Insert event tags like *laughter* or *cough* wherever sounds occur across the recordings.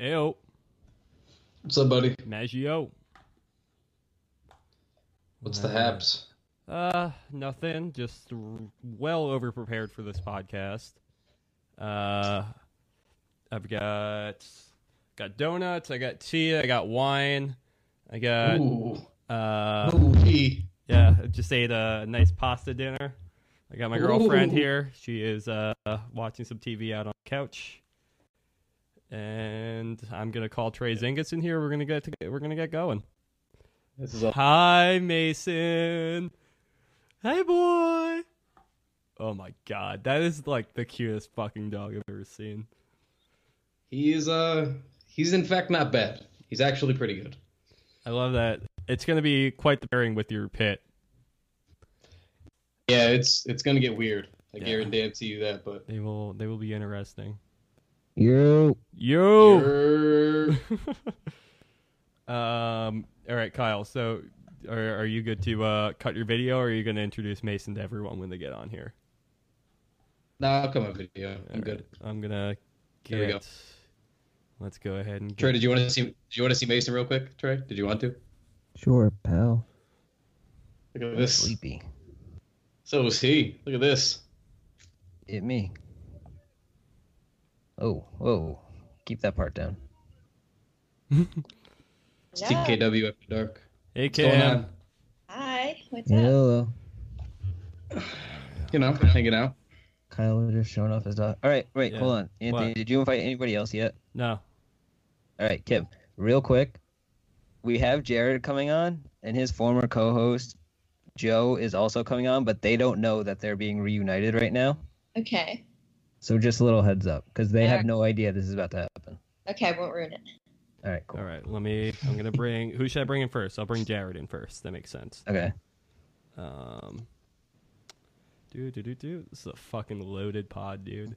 Ayo, What's up, buddy? Maggio. What's the haps? Uh, nothing. Just r- well over prepared for this podcast. Uh, I've got got donuts. I got tea. I got wine. I got Ooh. uh, Ooh-wee. yeah. I Just ate a nice pasta dinner. I got my girlfriend Ooh. here. She is uh watching some TV out on the couch. And I'm gonna call Trey Zingis in here. We're gonna get to, we're gonna get going. This is a Hi, Mason. Hey, boy. Oh my god, that is like the cutest fucking dog I've ever seen. he is uh he's in fact not bad. He's actually pretty good. I love that. It's gonna be quite the pairing with your pit. Yeah, it's it's gonna get weird. I Yeah. guarantee you that. But They will they will be interesting. You. Yo. *laughs* Um. All right, Kyle. So, are are you good to uh, cut your video, or are you going to introduce Mason to everyone when they get on here? nah, I'll come on video. I'm All good. I'm gonna There we go. Let's go ahead and. Trey, did you want to see? Did you want to see Mason real quick? Trey, did you want to? Sure, pal. Look at this. Sleepy. So was he. Look at this. It me. Oh, whoa. Keep that part down. *laughs* It's TKW after dark. hey, going Cam. on? Hi, what's up? Hello. *sighs* You know, hanging out. Kyle was just showing off his dog. All right, wait, Yeah. hold on. Anthony, What? did you invite anybody else yet? No. All right, Kim, real quick. We have Jared coming on, and his former co host, Joe, is also coming on, but they don't know that they're being reunited right now. Okay. So just a little heads up, because they have Alright. no idea this is about to happen. Okay, I won't ruin it. All right, cool. All right. Let me. I'm gonna bring. Who should I bring in first? I'll bring Jared in first. That makes sense. Okay. Um. Do do do do. This is a fucking loaded pod, dude.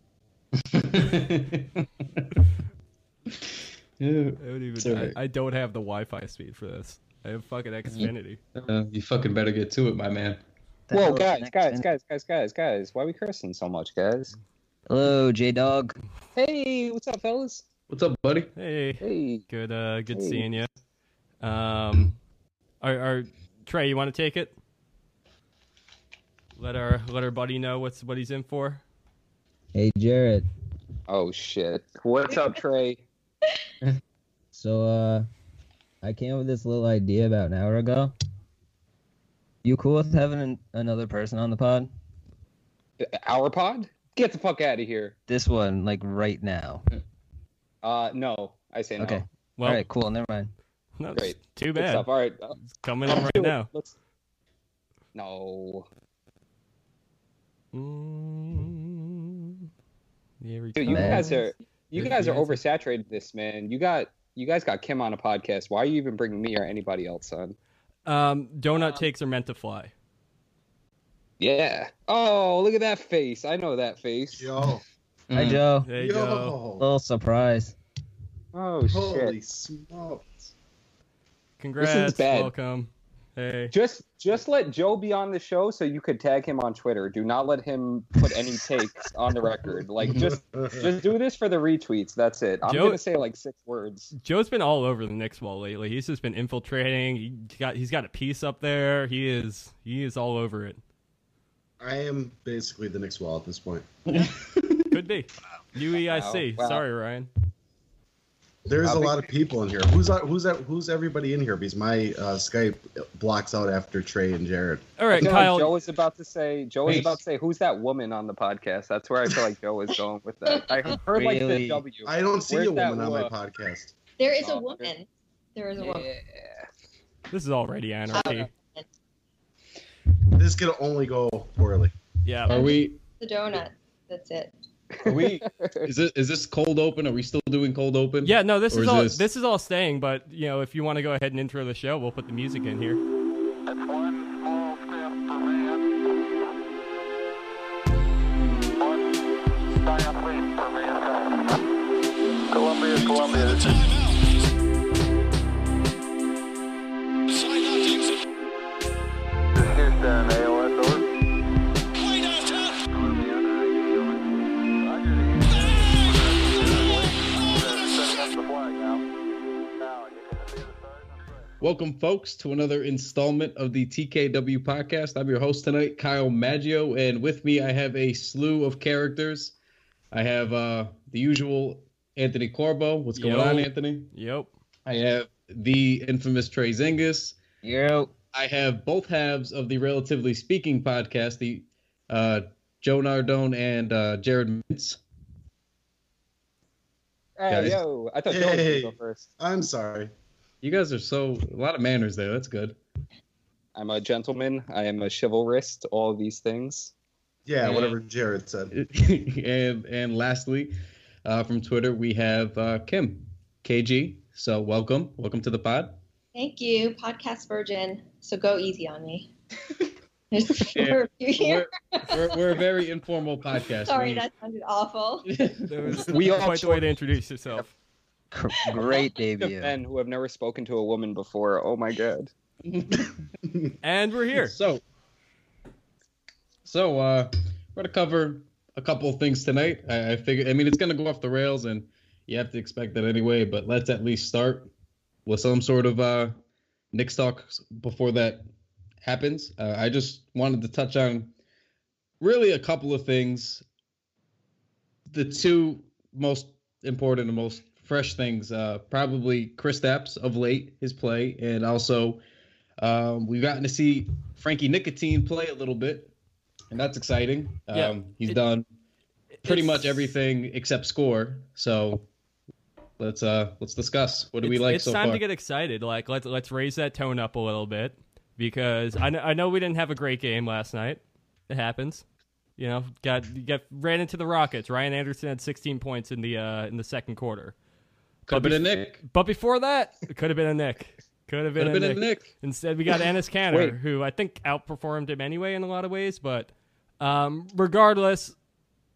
*laughs* Yeah. I don't even. It's. I, I don't have the Wi-Fi speed for this. I have fucking Xfinity. Uh, you fucking better get to it, my man. The Whoa, guys, guys, guys, guys, guys, guys. Why are we cursing so much, guys? Hello, J Dog. Hey, what's up, fellas? What's up, buddy? Hey. Hey. Good. Uh. Good Hey. seeing you. Um. Are, are Trey? You want to take it? Let our let our buddy know what's what he's in for. Hey, Jared. Oh shit. What's up, Trey? *laughs* So, uh, I came up with this little idea about an hour ago. You cool with having an, another person on the pod? Our pod? Get the fuck out of here. This one, like right now. Uh, no. I say no. Okay. Well, All right, cool. Never mind. no, Great. too Good bad. All right. It's coming in right now. Let's... No. Mm, every Dude, you time. guys are you Good guys are oversaturated this, man. You got you guys got Kim on a podcast. Why are you even bringing me or anybody else on? Um, donut takes are meant to fly. Yeah. Oh, look at that face. I know that face. Yo, Hi, Mm. Joe. Hey, yo, Joe. Little surprise. Oh shit. holy smokes! Congrats. bad. Welcome. Hey. Just just let Joe be on the show so you could tag him on Twitter. Do not let him put any *laughs* takes on the record. Like just just do this for the retweets. That's it. I'm Joe- gonna say like six words. Joe's been all over the Knicks wall lately. He's just been infiltrating. He got he's got a piece up there. He is he is all over it. I am basically the Knicks wall at this point. *laughs* Could be. UEIC. Wow. Wow. Sorry, Ryan. There's How a big- lot of people in here. Who's who's that who's everybody in here? Because my uh, Skype blocks out after Trey and Jared. All right, No, Kyle. Joe is about to say. Joe is Wait. about to say, "Who's that woman on the podcast?" That's where I feel like Joe is going with that. I heard like the Really? W. I don't see Where's a that woman on my wo- podcast. There is a Oh, woman. There is a woman. Yeah. This is already anarchy. This could only go poorly. Yeah. Are we? The donut. That's it. Are we? *laughs* Is this is this cold open? Are we still doing cold open? Yeah, no, this Or is, is all this- this is all staying, but you know, if you want to go ahead and intro the show, we'll put the music in here. That's one small step for man, one giant leap for mankind. Columbia, Columbia. Welcome, folks, to another installment of the TKW podcast. I'm your host tonight, Kyle Maggio, and with me I have a slew of characters. I have uh, the usual Anthony Corbo. What's going Yo. on, Anthony? Yep. I have the infamous Trey Zingis. Yo. I have both halves of the Relatively Speaking podcast, the uh, Joe Nardone and uh, Jared Mintz. Hey, Guys. yo, I thought Joe was Hey. gonna go first. I'm sorry. You guys are so a lot of manners there. That's good. I'm a gentleman. I am a chivalrous. All of these things. Yeah, Yeah. whatever Jared said. *laughs* and and lastly, uh, from Twitter we have uh, Kim, KG. So welcome, welcome to the pod. Thank you, podcast virgin. So go easy on me. *laughs* There's Yeah, four of. We're, we're a very informal podcast. *laughs* Sorry, We- that sounded awful. That was We all quite the way to introduce yourself. Gr- *laughs* Great The debut. men who have never spoken to a woman before. Oh my god. *laughs* And we're here. So, so uh, we're gonna cover a couple of things tonight. I, I figure, I mean, it's gonna go off the rails, and you have to expect that anyway. But let's at least start with some sort of uh, Knicks talk before that happens. Uh, I just wanted to touch on really a couple of things. The two most important and most fresh things, uh, probably Kristaps of late, his play, and also um, we've gotten to see Frankie Nicotine play a little bit, and that's exciting. Um, Yeah, he's it- done pretty much everything except score. So let's uh let's discuss. What do we like It's so time far? to get excited. Like let's let's raise that tone up a little bit because I know, I know we didn't have a great game last night. It happens. You know, got got ran into the Rockets. Ryan Anderson had 16 points in the uh, in the second quarter. Could have been a Knick. But before that, it could have been a Knick. Could have been, have a, been Knick. a Knick. Instead, we got Enes Kanter, who I think outperformed him anyway in a lot of ways. But um, regardless,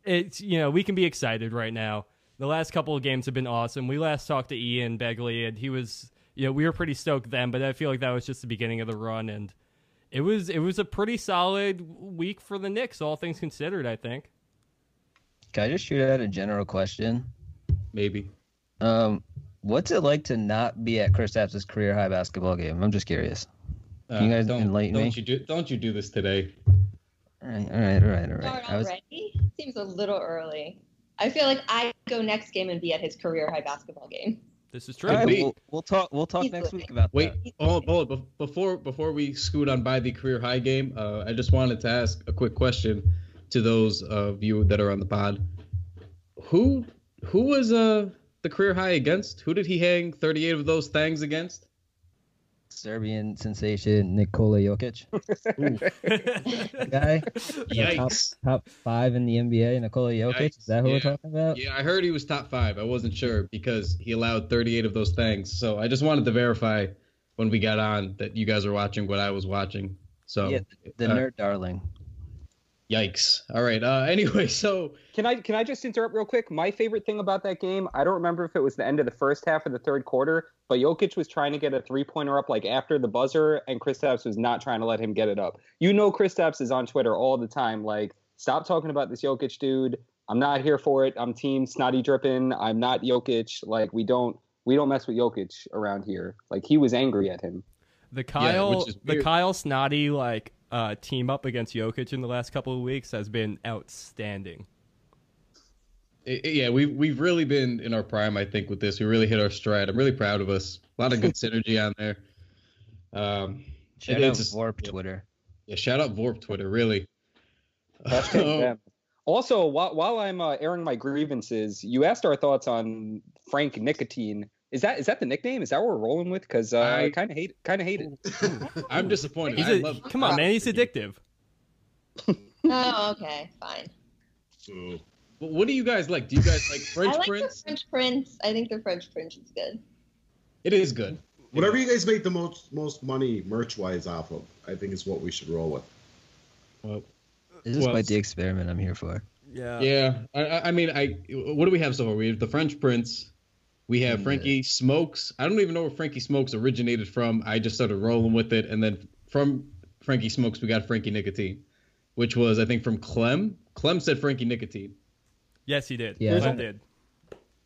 it's you know we can be excited right now. The last couple of games have been awesome. We last talked to Ian Begley, and he was you know we were pretty stoked then, but I feel like that was just the beginning of the run, and it was it was a pretty solid week for the Knicks, all things considered. I think. Can I just shoot out a general question? Maybe. Um, what's it like to not be at Kristaps' career high basketball game? I'm just curious. Can you guys Uh, don't, enlighten don't me? you do don't you do this today? All right, all right, all right, all right. Start I was, already? Seems a little early. I feel like I go next game and be at his career high basketball game. This is true. right, we'll, we'll talk. We'll talk Easily. next week about Wait, that. hold, hold on. Before before we scoot on by the career high game, uh, I just wanted to ask a quick question to those of you that are on the pod. Who who was uh the career high against? Who did he hang 38 of those things against? Serbian sensation Nikola Jokic, *laughs* guy, *laughs* Yikes. top five in the NBA. Nikola Jokic. Is that who Yeah. we're talking about? Yeah, I heard he was top five. I wasn't sure because he allowed 38 of those things. So I just wanted to verify when we got on that you guys are watching what I was watching. So Yeah, The uh, nerd darling. Yikes. All right. Uh, *laughs* anyway, so Can I can I just interrupt real quick? My favorite thing about that game, I don't remember if it was the end of the first half or the third quarter, but Jokic was trying to get a three pointer up like after the buzzer, and Kristaps was not trying to let him get it up. You know, Kristaps is on Twitter all the time, like, stop talking about this Jokic dude. I'm not here for it. I'm team snotty dripping. I'm not Jokic. Like, we don't we don't mess with Jokic around here. Like, he was angry at him. The Kyle, which is the. Kyle Snotty like uh, team up against Jokic in the last couple of weeks has been outstanding. I- I- yeah, we've we've really been in our prime, I think, with this. We really hit our stride. I'm really proud of us. A lot of good *laughs* synergy on there. Um, Shout out is- Vorp yeah. Twitter. yeah, shout out Vorp Twitter, really. Hashtag. *laughs* Also, while, while I'm uh, airing my grievances, you asked our thoughts on Frank Nicotine. Is that is that the nickname? Is that what we're rolling with? Because uh, I I- kind of hate kind of hate it. *laughs* I'm disappointed. He's I a, love, come on, man, he's addictive. Oh, okay, fine. Ooh. But what do you guys like? Do you guys like French I like Prince? the French Prince. I think the French Prince is good. It is good. Whatever you guys make the most most money merch wise off of, I think is what we should roll with. Well, This is Well, quite the experiment I'm here for. Yeah. yeah, I- I, I mean, I what do we have so far? We have the French Prince. We have Yeah. Frankie Smokes. I don't even know where Frankie Smokes originated from. I just started rolling with it, and then from Frankie Smokes, we got Frankie Nicotine, which was I think from Clem. Clem said Frankie Nicotine. Yes, he did. Yeah. Clem did.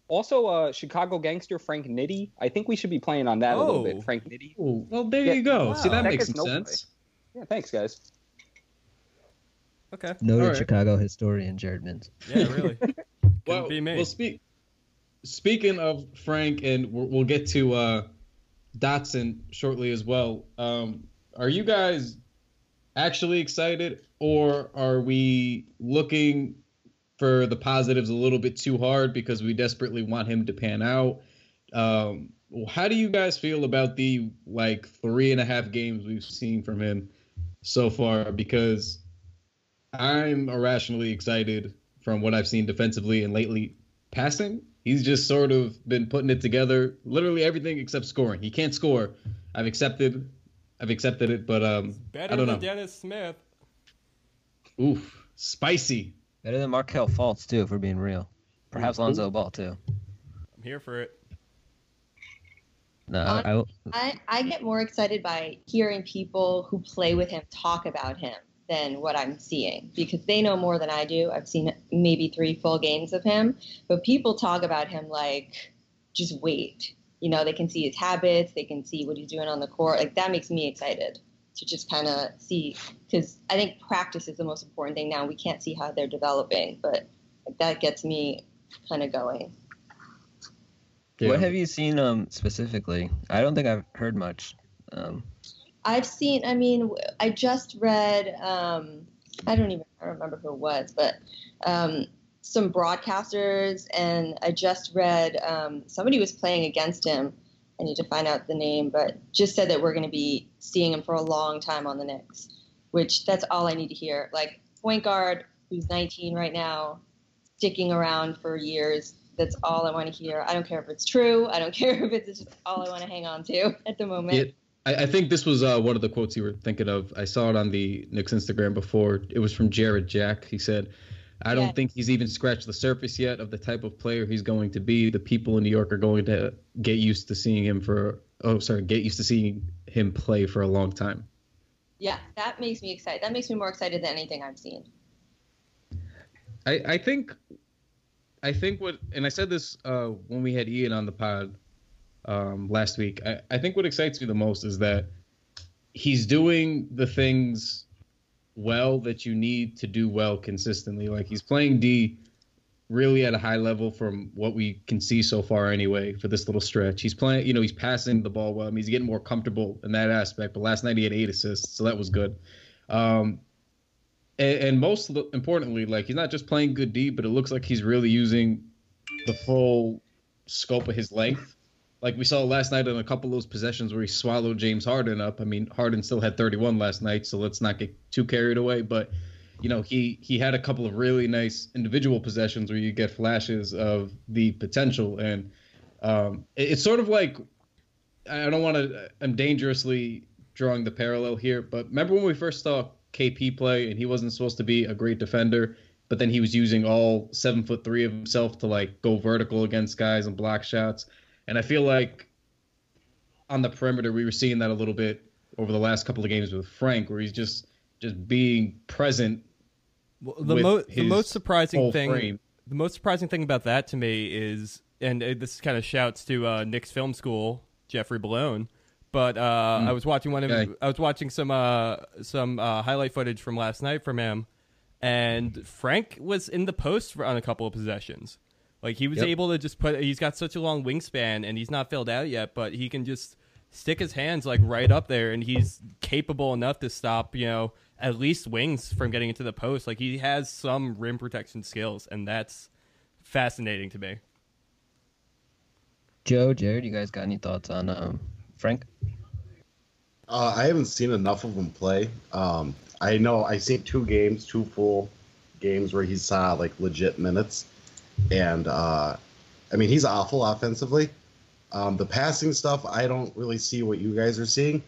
Also, uh, Chicago gangster Frank Nitti. I think we should be playing on that a little Oh. bit. Frank Nitti. Oh, well, there Yeah. you go. See, that That makes some no sense. Yeah, thanks, guys. Okay. Noted All right. Chicago historian Jared Mintz. Yeah, really. *laughs* Well, be me. well, speak. Speaking of Frank, and we'll, get to uh, Dotson shortly as well. Um, are you guys actually excited, or are we looking for the positives a little bit too hard because we desperately want him to pan out? Um, how do you guys feel about the like three and a half games we've seen from him so far? Because I'm irrationally excited from what I've seen defensively and lately passing. He's just sort of been putting it together, literally everything except scoring. He can't score. I've accepted, I've accepted it, but um, Better I don't than know. Dennis Smith. Oof, spicy. Better than Markelle Fultz too, if we're being real. Perhaps Lonzo Ball too. I'm here for it. No, I, I, I, I get more excited by hearing people who play with him talk about him than what I'm seeing because they know more than I do. I've seen maybe three full games of him, but people talk about him like just wait. You know, they can see his habits, they can see what he's doing on the court. Like that makes me excited to just kind of see because I think practice is the most important thing now. We can't see how they're developing, but like, that gets me kind of going. what have you seen um specifically? I don't think I've heard much. Um, I've seen. I mean, I just read. Um, I don't even I remember who it was, but um, some broadcasters, and I just read um, somebody was playing against him. I need to find out the name, but just said that we're going to be seeing him for a long time on the Knicks, which that's all I need to hear. Like point guard who's 19 right now, sticking around for years. That's all I want to hear. I don't care if it's true. I don't *laughs* care if it's just all I want to hang on to at the moment. I, I think this was uh, one of the quotes you were thinking of. I saw it on the Knicks Instagram before. It was from Jarrett Jack. He said, "I don't think he's even scratched the surface yet of the type of player he's going to be. The people in New York are going to get used to seeing him for oh sorry, get used to seeing him play for a long time." Yeah, that makes me excited. That makes me more excited than anything I've seen. I, I think I think what and I said this uh, when we had Ian on the pod um, last week. I, I think what excites me the most is that he's doing the things well that you need to do well consistently. Like he's playing D really at a high level from what we can see so far anyway for this little stretch. He's playing, you know, he's passing the ball well. I mean, he's getting more comfortable in that aspect. But last night he had eight assists, so that was good. Um, and, and most importantly, like he's not just playing good D, but it looks like he's really using the full scope of his length. Like we saw last night in a couple of those possessions where he swallowed James Harden up. I mean, Harden still had 31 last night, so let's not get too carried away. But you know, he he had a couple of really nice individual possessions where you get flashes of the potential, and um, it- it's sort of like I don't want to. I'm dangerously drawing the parallel here, but remember when we first saw KP play, and he wasn't supposed to be a great defender, but then he was using all seven foot three of himself to like go vertical against guys and block shots, and I feel like on the perimeter we were seeing that a little bit over the last couple of games with Frank, where he's just just being present. Well, the, mo- the most surprising thing, frame. the most surprising thing about that to me is, and uh, this kind of shouts to uh, Knicks film school, Jeffrey Bellone. But uh, I was watching one of his. I was watching some uh, some uh, highlight footage from last night from him, and Frank was in the post on a couple of possessions. Like he was Yep. able to just put. He's got such a long wingspan, and he's not filled out yet, but he can just stick his hands like right up there, and he's capable enough to stop. You know, at least wings from getting into the post. Like he has some rim protection skills, and that's fascinating to me. Joe, Jared, you guys got any thoughts on um, Frank? Uh, I haven't seen enough of him play. Um, I know I've seen two games, two full games where he saw like legit minutes, and uh, I mean he's awful offensively. Um, the passing stuff, I don't really see what you guys are seeing.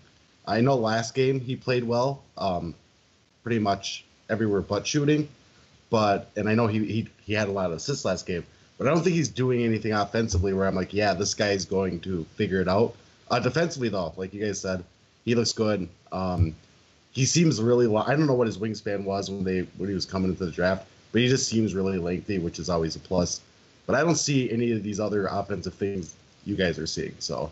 I know last game he played well, um, pretty much everywhere but shooting, but and I know he, he he had a lot of assists last game, but I don't think he's doing anything offensively where I'm like, yeah, this guy's going to figure it out. Uh, defensively though, like you guys said, he looks good. Um, he seems really. Lo- I don't know what his wingspan was when they when he was coming into the draft, but he just seems really lengthy, which is always a plus. but I don't see any of these other offensive things you guys are seeing. So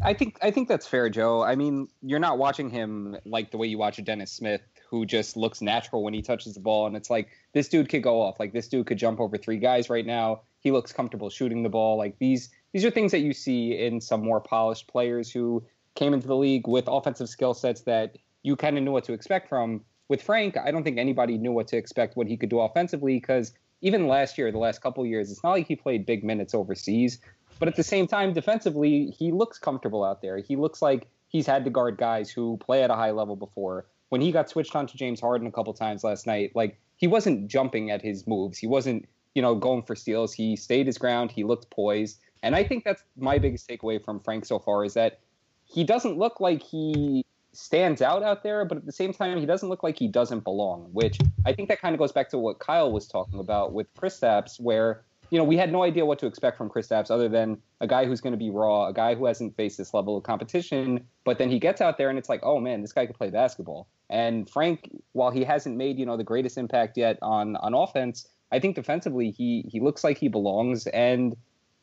I think I think that's fair, Joe. I mean, you're not watching him like the way you watch Dennis Smith, who just looks natural when he touches the ball, and it's like this dude could go off. Like this dude could jump over three guys right now. He looks comfortable shooting the ball. Like these these are things that you see in some more polished players who came into the league with offensive skill sets that you kind of knew what to expect from. With Frank, I don't think anybody knew what to expect what he could do offensively because even last year, the last couple years, it's not like he played big minutes overseas. But at the same time, defensively, he looks comfortable out there. He looks like he's had to guard guys who play at a high level before. When he got switched on to James Harden a couple times last night, like he wasn't jumping at his moves. He wasn't, you know, going for steals. He stayed his ground. He looked poised. And I think that's my biggest takeaway from Frank so far is that he doesn't look like he stands out out there, but at the same time, he doesn't look like he doesn't belong, which I think that kind of goes back to what Kyle was talking about with Kristaps, where you know, we had no idea what to expect from Kristaps other than a guy who's going to be raw, a guy who hasn't faced this level of competition. But then he gets out there and it's like, oh man, this guy could play basketball. And Frank, while he hasn't made you know the greatest impact yet on on offense, I think defensively he he looks like he belongs. And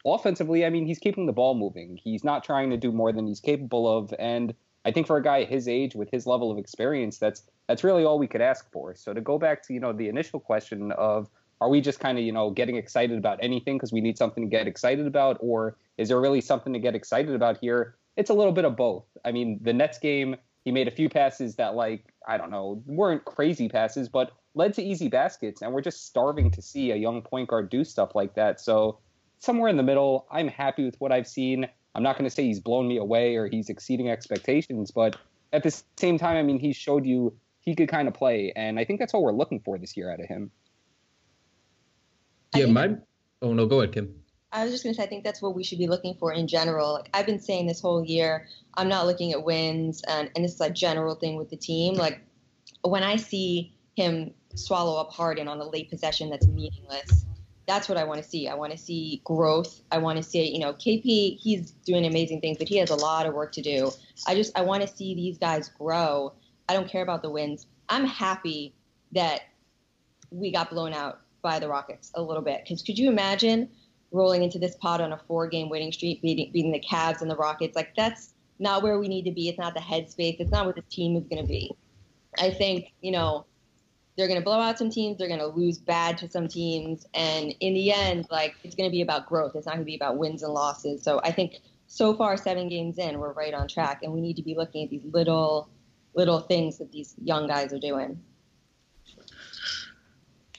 offensively, I mean, he's keeping the ball moving. He's not trying to do more than he's capable of. And I think for a guy his age with his level of experience, that's that's really all we could ask for. So to go back to you know the initial question of are we just kind of you know getting excited about anything because we need something to get excited about? Or is there really something to get excited about here? It's a little bit of both. I mean the nets game he made a few passes that like i don't know weren't crazy passes but led to easy baskets and we're just starving to see a young point guard do stuff like that. So somewhere in the middle i'm happy with what i've seen i'm not going to say he's blown me away or he's exceeding expectations but at the same time i mean he showed you he could kind of play and i think that's what we're looking for this year out of him Yeah, think- my. Oh no, go ahead, Kim. I was just going to say, I think that's what we should be looking for in general. Like I've been saying this whole year, I'm not looking at wins, and, and this is a general thing with the team. Like when I see him swallow up Harden on a late possession that's meaningless, that's what I want to see. I want to see growth. I want to see, you know, KP, he's doing amazing things, but he has a lot of work to do. I just, I want to see these guys grow. I don't care about the wins. I'm happy that we got blown out by the Rockets a little bit. Because could you imagine rolling into this pot on a four-game winning streak, beating, beating the Cavs and the Rockets? Like that's not where we need to be. It's not the headspace. It's not what the team is going to be. I think you know they're going to blow out some teams. They're going to lose bad to some teams, and in the end, like it's going to be about growth. It's not going to be about wins and losses. So I think so far, seven games in, we're right on track, and we need to be looking at these little little things that these young guys are doing.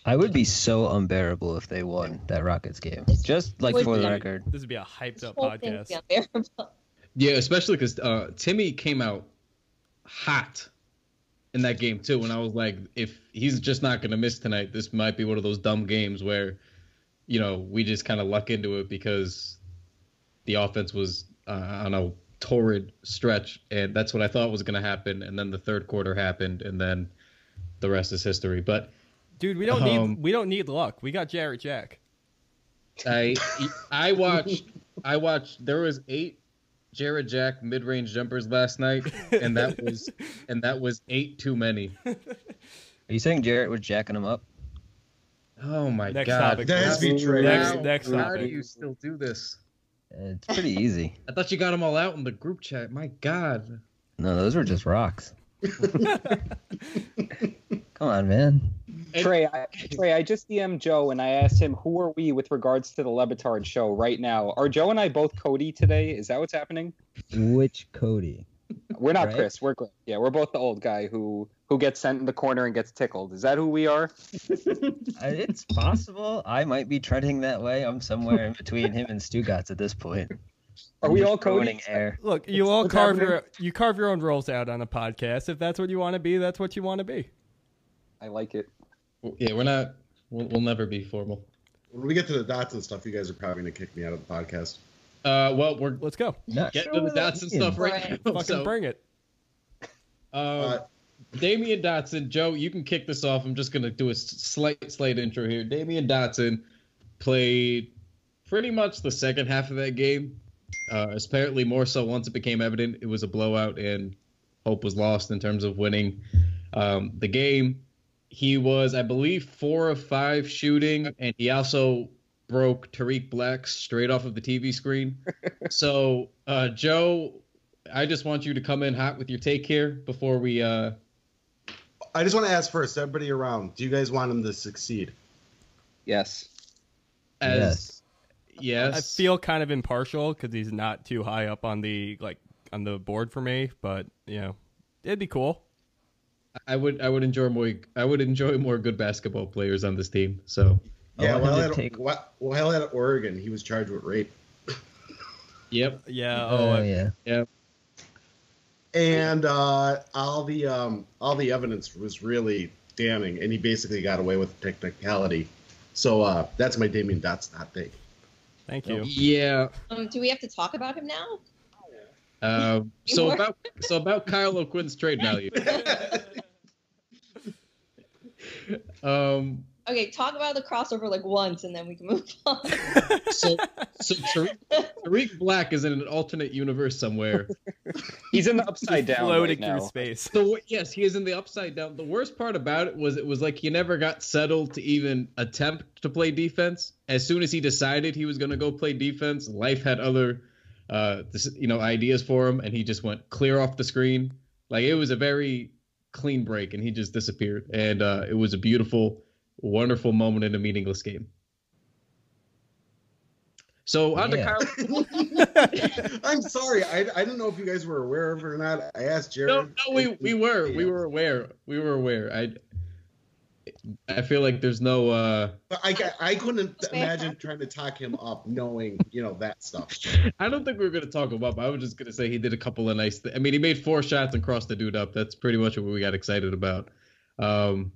I would be so unbearable if they won that Rockets game. Just like for the record. This would be a hyped up podcast. Yeah, especially because uh, Timmy came out hot in that game too, and I was like, if he's just not gonna miss tonight, this might be one of those dumb games where, you know, we just kind of luck into it because the offense was uh, on a torrid stretch, and that's what I thought was gonna happen, and then the third quarter happened, and then the rest is history. But Dude, we don't Um, need we don't need luck. We got Jarrett Jack. I I watched I watched there was eight Jarrett Jack mid range jumpers last night, and that was *laughs* and that was eight too many. Are you saying Jarrett was jacking him up? Oh my Next god! topic. That has please. betrayed. Next, How- next How do you still do this? It's pretty easy. *laughs* I thought you got them all out in the group chat. My god! No, those were just rocks. *laughs* Come on, man. And- Trey, I, Trey, I just DM'd Joe and I asked him who are we with regards to the Le Batard show right now. Are Joe and I both Cote today? Is that what's happening? Which Cote? We're not Right. Chris. We're Greg. Yeah, we're both the old guy who who gets sent in the corner and gets tickled. Is that who we are? Uh, it's possible I might be treading that way. I'm somewhere in between him and Stugotz at this point. Are I'm we all Cote? ruining air. Look, you What's- all carve happening? your you carve your own roles out on a podcast. If that's what you want to be, that's what you want to be. I like it. Yeah, we're not. We'll, we'll never be formal. When we get to the dots and stuff, you guys are probably gonna kick me out of the podcast. Uh, well, we're Let's go. Not getting sure to the dots and stuff right, Right. now. Fucking so, bring it. uh, Uh, Damyean Dotson, Joe, you can kick this off. I'm just gonna do a slight, slight intro here. Damyean Dotson played pretty much the second half of that game. Uh, apparently, more so once it became evident it was a blowout and hope was lost in terms of winning um, the game. He was, I believe, four of five shooting, and he also broke Tarik Black's straight off of the TV screen. *laughs* so, uh, Joe, I just want you to come in hot with your take here before we. Uh, I just want to ask first, everybody around, do you guys want him to succeed? Yes. as yes, I feel kind of impartial because he's not too high up on the like on the board for me, but you know, it'd be cool. I would I would enjoy more I would enjoy more good basketball players on this team. So Yeah, while have at, take- while, while at Oregon, he was charged with rape. yep, Yeah. Oh, Oh, I- yeah. yep. and uh, all the um, all the evidence was really damning, and he basically got away with technicality. So uh, that's my Damien Dots not take. thank you. Yeah. Um, do we have to talk about him now? *laughs* Uh, so More. about *laughs* so about Kyle O'Quinn's trade value. Um, Okay, talk about the crossover like once, and then we can move *laughs* on. so so Tarik, Tarik Black is in an alternate universe somewhere. He's in the upside down floating right now. through space. So yes, he is in the upside down. The worst part about it was it was like he never got settled to even attempt to play defense. As soon as he decided he was going to go play defense, life had other, uh, this- you know, ideas for him, and he just went clear off the screen. Like it was a very clean break, and he just disappeared. And uh, it was a beautiful, wonderful moment in a meaningless game. So on Yeah. to Kyle. *laughs* I'm sorry, I, I don't know if you guys were aware of it or not. I asked Jared. No, no, we we were we were aware we were aware. I I feel like there's no uh But I, I couldn't imagine trying to talk him up, knowing you know that stuff. I don't think we were gonna talk about. But I was just gonna say he did a couple of nice. Th- I mean, he made four shots and crossed the dude up. That's pretty much what we got excited about. Um,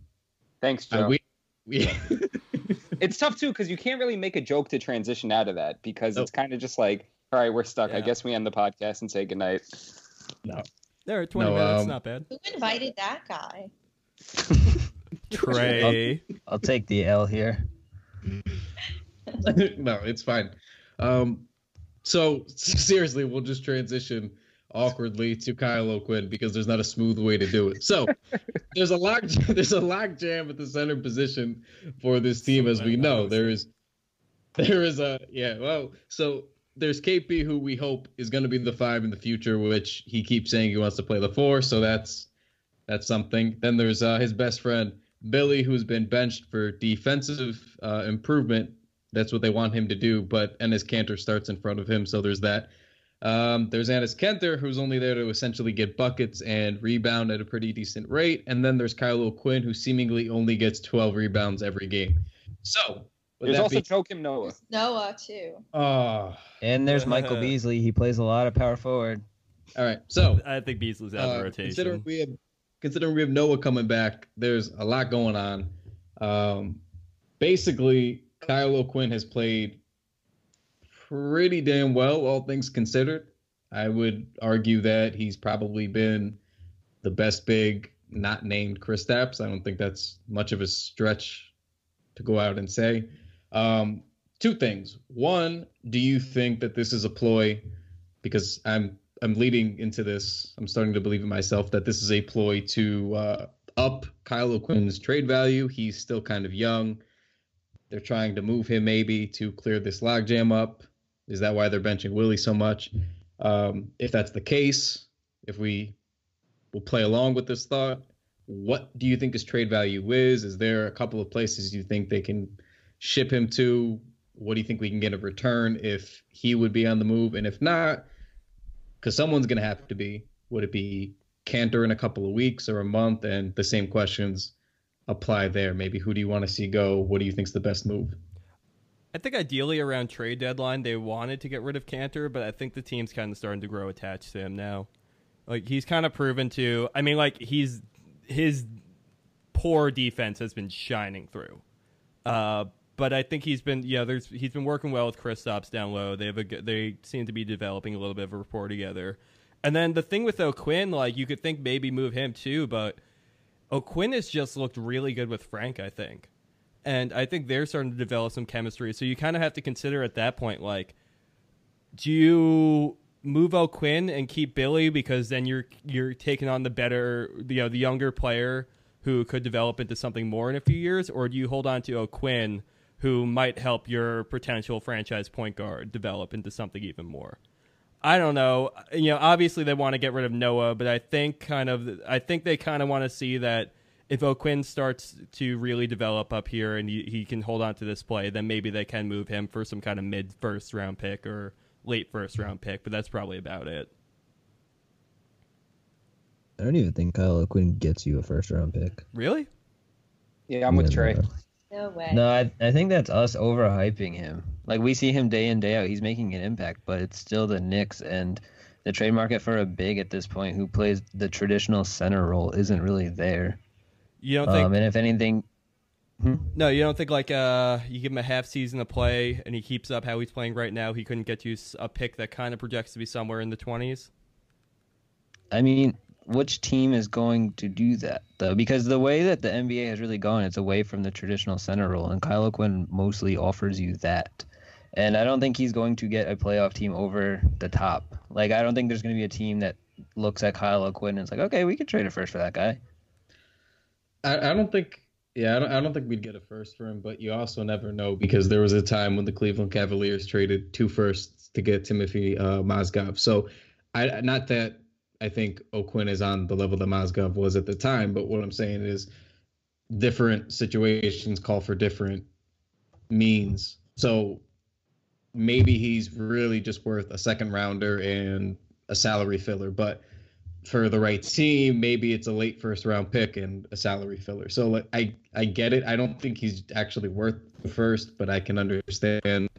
Thanks, uh, Joe. we we *laughs* *laughs* it's tough too because you can't really make a joke to transition out of that because it's kind of just like, all right, we're stuck. I guess we end the podcast and say goodnight. No. There, are 20 No, minutes, um, not bad. Who invited that guy? *laughs* Trey. I'll take the L here. *laughs* no, it's fine. Um, so seriously, we'll just transition awkwardly to Kyle O'Quinn because there's not a smooth way to do it. So *laughs* there's a lock there's a lock jam at the center position for this team, as we know. There is there is a yeah, well, so there's KP who we hope is going to be the five in the future, which he keeps saying he wants to play the four, so that's that's something. Then there's uh, his best friend Billy, who's been benched for defensive uh, improvement. That's what they want him to do, but Enes Kanter starts in front of him, so there's that. Um, there's Enes Kanter, who's only there to essentially get buckets and rebound at a pretty decent rate, and then there's Kyle O'Quinn, who seemingly only gets 12 rebounds every game. So There's also being- Joakim Noah. Noah too. Oh, And there's Michael *laughs* Beasley. He plays a lot of power forward. all right. So I think Beasley's out of Uh, the rotation. Considering we have, considering we have Noah coming back, there's a lot going on. Um, basically, Kyle O'Quinn has played pretty damn well, all things considered. I would argue that he's probably been the best big not named Kristaps. I don't think that's much of a stretch to go out and say. Um, two things. One, do you think that this is a ploy? Because I'm I'm leading into this. I'm starting to believe in myself that this is a ploy to uh, up Kyle O'Quinn's trade value. He's still kind of young. They're trying to move him maybe to clear this logjam up. Is that why they're benching Willie so much? Um, if that's the case, if we will play along with this thought, what do you think his trade value is? Is there a couple of places you think they can ship him to? What do you think we can get a return if he would be on the move? And if not, because someone's going to have to be. Would it be Kanter in a couple of weeks or a month? And the same questions apply there. Maybe who do you want to see go? What do you think's the best move? I think ideally around trade deadline they wanted to get rid of Kanter, but I think the team's kind of starting to grow attached to him now. Like he's kind of proven to. I mean, like he's his poor defense has been shining through. Uh, but I think he's been yeah. There's he's been working well with Kristaps down low. They have a they seem to be developing a little bit of a rapport together. And then the thing with O'Quinn, like you could think maybe move him too, but O'Quinn has just looked really good with Frank. I think and I think they're starting to develop some chemistry. So you kind of have to consider at that point, like, do you move O'Quinn and keep Billy because then you're you're taking on the better, you know, the younger player who could develop into something more in a few years, or do you hold on to O'Quinn, who might help your potential franchise point guard develop into something even more? I don't know. You know, obviously they want to get rid of Noah, but I think kind of I think they kind of want to see that if O'Quinn starts to really develop up here and he, he can hold on to this play, then maybe they can move him for some kind of mid first round pick or late first round pick. But that's probably about it. I don't even think Kyle O'Quinn gets you a first round pick. Really? Yeah, I'm with Trey. no. No way. No, I, I think that's us overhyping him. Like we see him day in day out, he's making an impact, but it's still the Knicks and the trade market for a big at this point who plays the traditional center role isn't really there. You don't think? Um, and if anything, no, you don't think like uh, you give him a half season to play and he keeps up how he's playing right now. He couldn't get you a pick that kind of projects to be somewhere in the twenties. I mean, which team is going to do that though? Because the way that the NBA has really gone, it's away from the traditional center role, and Kyle O'Quinn mostly offers you that. And I don't think he's going to get a playoff team over the top. Like I don't think there's going to be a team that looks at Kyle O'Quinn and is like, okay, we could trade a first for that guy. I, I don't think. Yeah, I don't, I don't think we'd get a first for him, but you also never know because there was a time when the Cleveland Cavaliers traded two firsts to get Timothy uh, Mozgov. So, I not that I think O'Quinn is on the level that Mozgov was at the time, but what I'm saying is different situations call for different means. So maybe he's really just worth a second rounder and a salary filler, but for the right team, maybe it's a late first round pick and a salary filler. So like I I get it. I don't think he's actually worth the first, but I can understand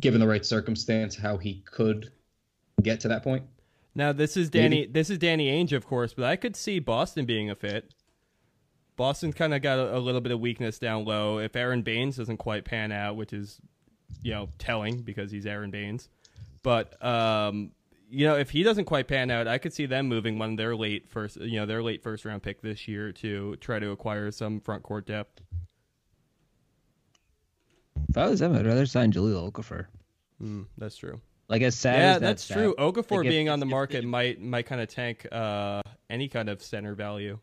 given the right circumstance how he could get to that point. Now this is Danny. This is Danny Ainge, of course, but I could see Boston being a fit. Boston kind of got a, a little bit of weakness down low. If Aron Baynes doesn't quite pan out, which is, you know, telling because he's Aron Baynes, but um, you know, if he doesn't quite pan out, I could see them moving one of their late first, you know, their late first round pick this year to try to acquire some front court depth. If I was them, I'd rather sign Jahlil Okafor. Hmm, that's true. Like as sad yeah, as that that's sound- true. Okafor like, if- being on the market if- might might kind of tank uh, any kind of center value.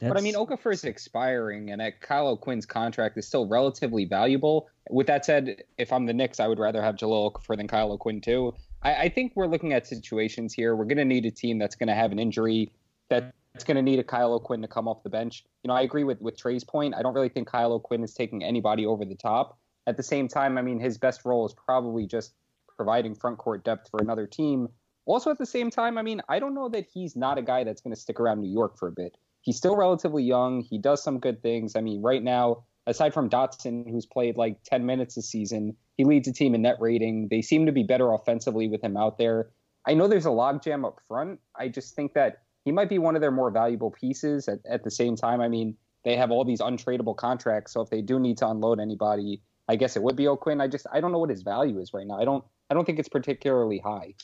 But I mean, Okafor is expiring, and at Kyle O'Quinn's contract is still relatively valuable. With that said, if I'm the Knicks, I would rather have Jahlil Okafor than Kyle O'Quinn too. I, I think we're looking at situations here. We're going to need a team that's going to have an injury that's going to need a Kyle O'Quinn to come off the bench. You know, I agree with with Trey's point. I don't really think Kyle O'Quinn is taking anybody over the top. At the same time, I mean, his best role is probably just providing front court depth for another team. Also, at the same time, I mean, I don't know that he's not a guy that's going to stick around New York for a bit he's still relatively young. He does some good things. I mean, right now, aside from Dotson, who's played like 10 minutes this season, he leads a team in net rating. They seem to be better offensively with him out there. I know there's a logjam up front. I just think that he might be one of their more valuable pieces. At, at the same time, I mean, they have all these untradeable contracts. So if they do need to unload anybody, I guess it would be O'Quinn. I just I don't know what his value is right now. I don't I don't think it's particularly high.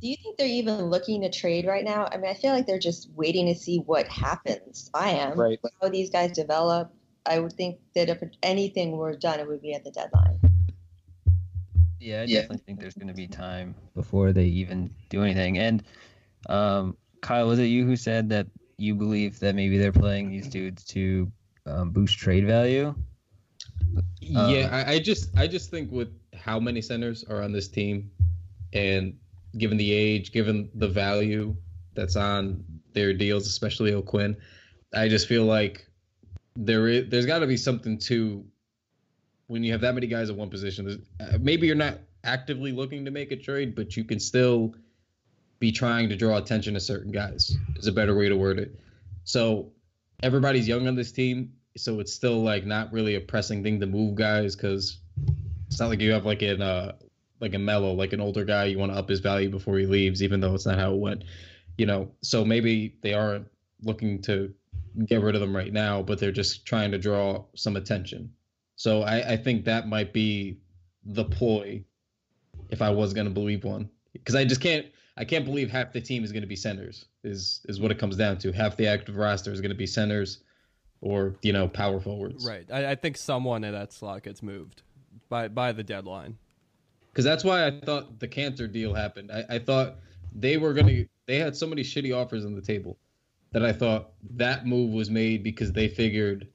Do you think they're even looking to trade right now? I mean, I feel like they're just waiting to see what happens. I am. Right. How these guys develop. I would think that if anything were done, it would be at the deadline. Yeah, I Yeah. definitely think there's going to be time before they even do anything. And um, Kyle, was it you who said that you believe that maybe they're playing these dudes to um, boost trade value? Yeah, Um, I, I just I just think with how many centers are on this team, and given the age, given the value that's on their deals, especially O'Quinn, I just feel like there is there's got to be something to when you have that many guys at one position. uh, Maybe you're not actively looking to make a trade, but you can still be trying to draw attention to certain guys. Is a better way to word it. So everybody's young on this team, so it's still like not really a pressing thing to move guys because it's not like you have like an uh like a mellow like an older guy you want to up his value before he leaves, even though it's not how it went. You know, so maybe they aren't looking to get rid of them right now, but they're just trying to draw some attention. So I, I think that might be the ploy if I was gonna believe one. Because I just can't I can't believe half the team is gonna be centers, is is what it comes down to. Half the active roster is gonna be centers or, you know, power forwards. Right. I, I think someone in that slot gets moved by by the deadline. because that's why I thought the Kanter deal happened. I, I thought they were gonna. They had so many shitty offers on the table that I thought that move was made because they figured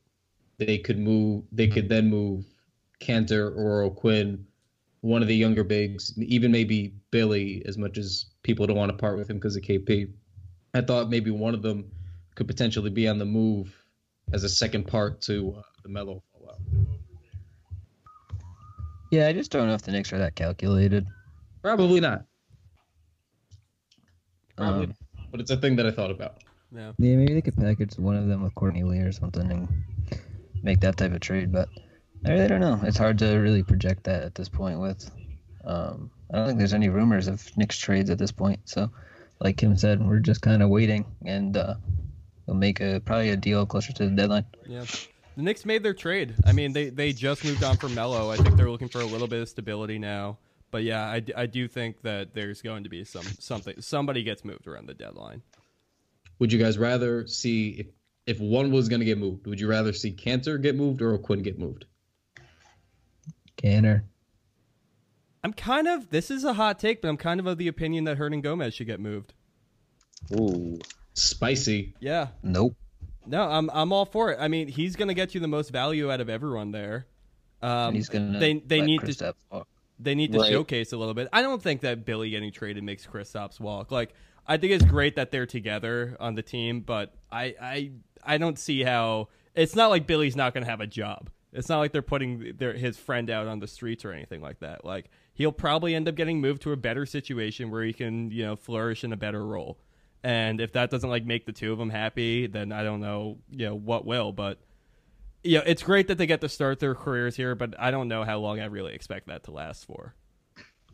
they could move, they could then move Kanter or O'Quinn, one of the younger bigs, even maybe Billy, as much as people don't want to part with him because of KP. I thought maybe one of them could potentially be on the move as a second part to uh, the Melo fallout. Yeah, I just don't know if the Knicks are that calculated. Probably not. Probably, Um, but it's a thing that I thought about. Yeah. yeah, maybe they could package one of them with Courtney Lee or something and make that type of trade. But I really don't know. It's hard to really project that at this point. With um, I don't think there's any rumors of Knicks trades at this point. So, like Kim said, we're just kind of waiting, and uh, we'll make a probably a deal closer to the deadline. Yeah. The Knicks made their trade. I mean, they, they just moved on from Melo. I think they're looking for a little bit of stability now. But yeah, I, I do think that there's going to be some something somebody gets moved around the deadline. Would you guys rather see if if one was going to get moved? Would you rather see Kanter get moved or Quinn get moved? Kanter. I'm kind of this is a hot take, but I'm kind of of the opinion that Hernangomez should get moved. Ooh. Spicy. Yeah. Nope. No, I'm I'm all for it. I mean, he's going to get you the most value out of everyone there. Um, he's gonna. they they let need Chris to Kristaps walk. they need to Right. showcase a little bit. I don't think that Willy getting traded makes Kristaps walk. Like I think it's great that they're together on the team, but I I I don't see how it's not like Willy's not going to have a job. It's not like they're putting their his friend out on the streets or anything like that. Like he'll probably end up getting moved to a better situation where he can, you know, flourish in a better role. And if that doesn't like make the two of them happy, then I don't know, you know, what will, but yeah, it's great that they get to start their careers here, but I don't know how long I really expect that to last for.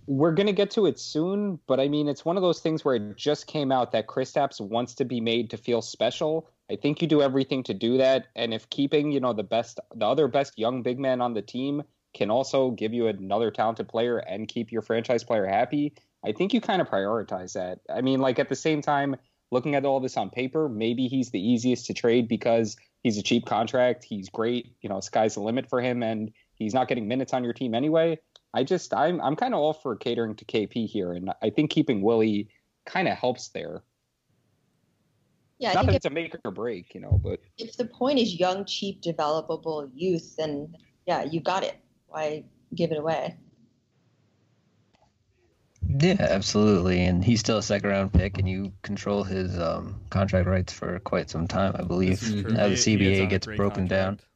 We're gonna get to it soon, but I mean, it's one of those things where it just came out that Kristaps wants to be made to feel special. I think you do everything to do that, and if keeping, you know, the best, the other best young big man on the team can also give you another talented player and keep your franchise player happy, I think you kind of prioritize that. I mean, like at the same time, looking at all this on paper, maybe he's the easiest to trade because he's a cheap contract, he's great, you know, sky's the limit for him, and he's not getting minutes on your team anyway. I just I'm I'm kind of all for catering to KP here, and I think keeping Willy kind of helps there. Yeah, I Not think that if, it's a make or break, you know, but if the point is young, cheap, developable youth, then yeah, you got it. Why give it away? Yeah, absolutely. And he's still a second round pick, and you control his um, contract rights for quite some time, I believe. This is true. As the He- he is on CBA gets great broken down. contract.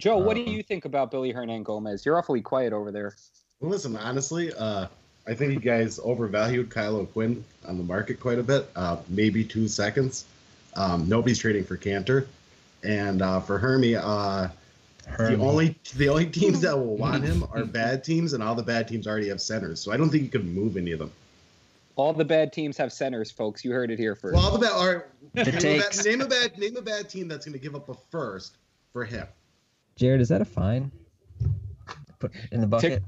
Joe, what do Um, you think about Willy Hernangomez? You're awfully quiet over there. Listen, honestly, uh, I think you guys overvalued Kyle O'Quinn on the market quite a bit. Uh, maybe two seconds. Um, nobody's trading for Kanter, and uh, for Hermie, uh, the only the only teams that will want him *laughs* are bad teams, and all the bad teams already have centers. So I don't think you could move any of them. All the bad teams have centers, folks. You heard it here first. Well, all the bad. All right, The name, a bad, name a bad name a bad team that's going to give up a first for him. Jared, is that a fine? Put in the bucket.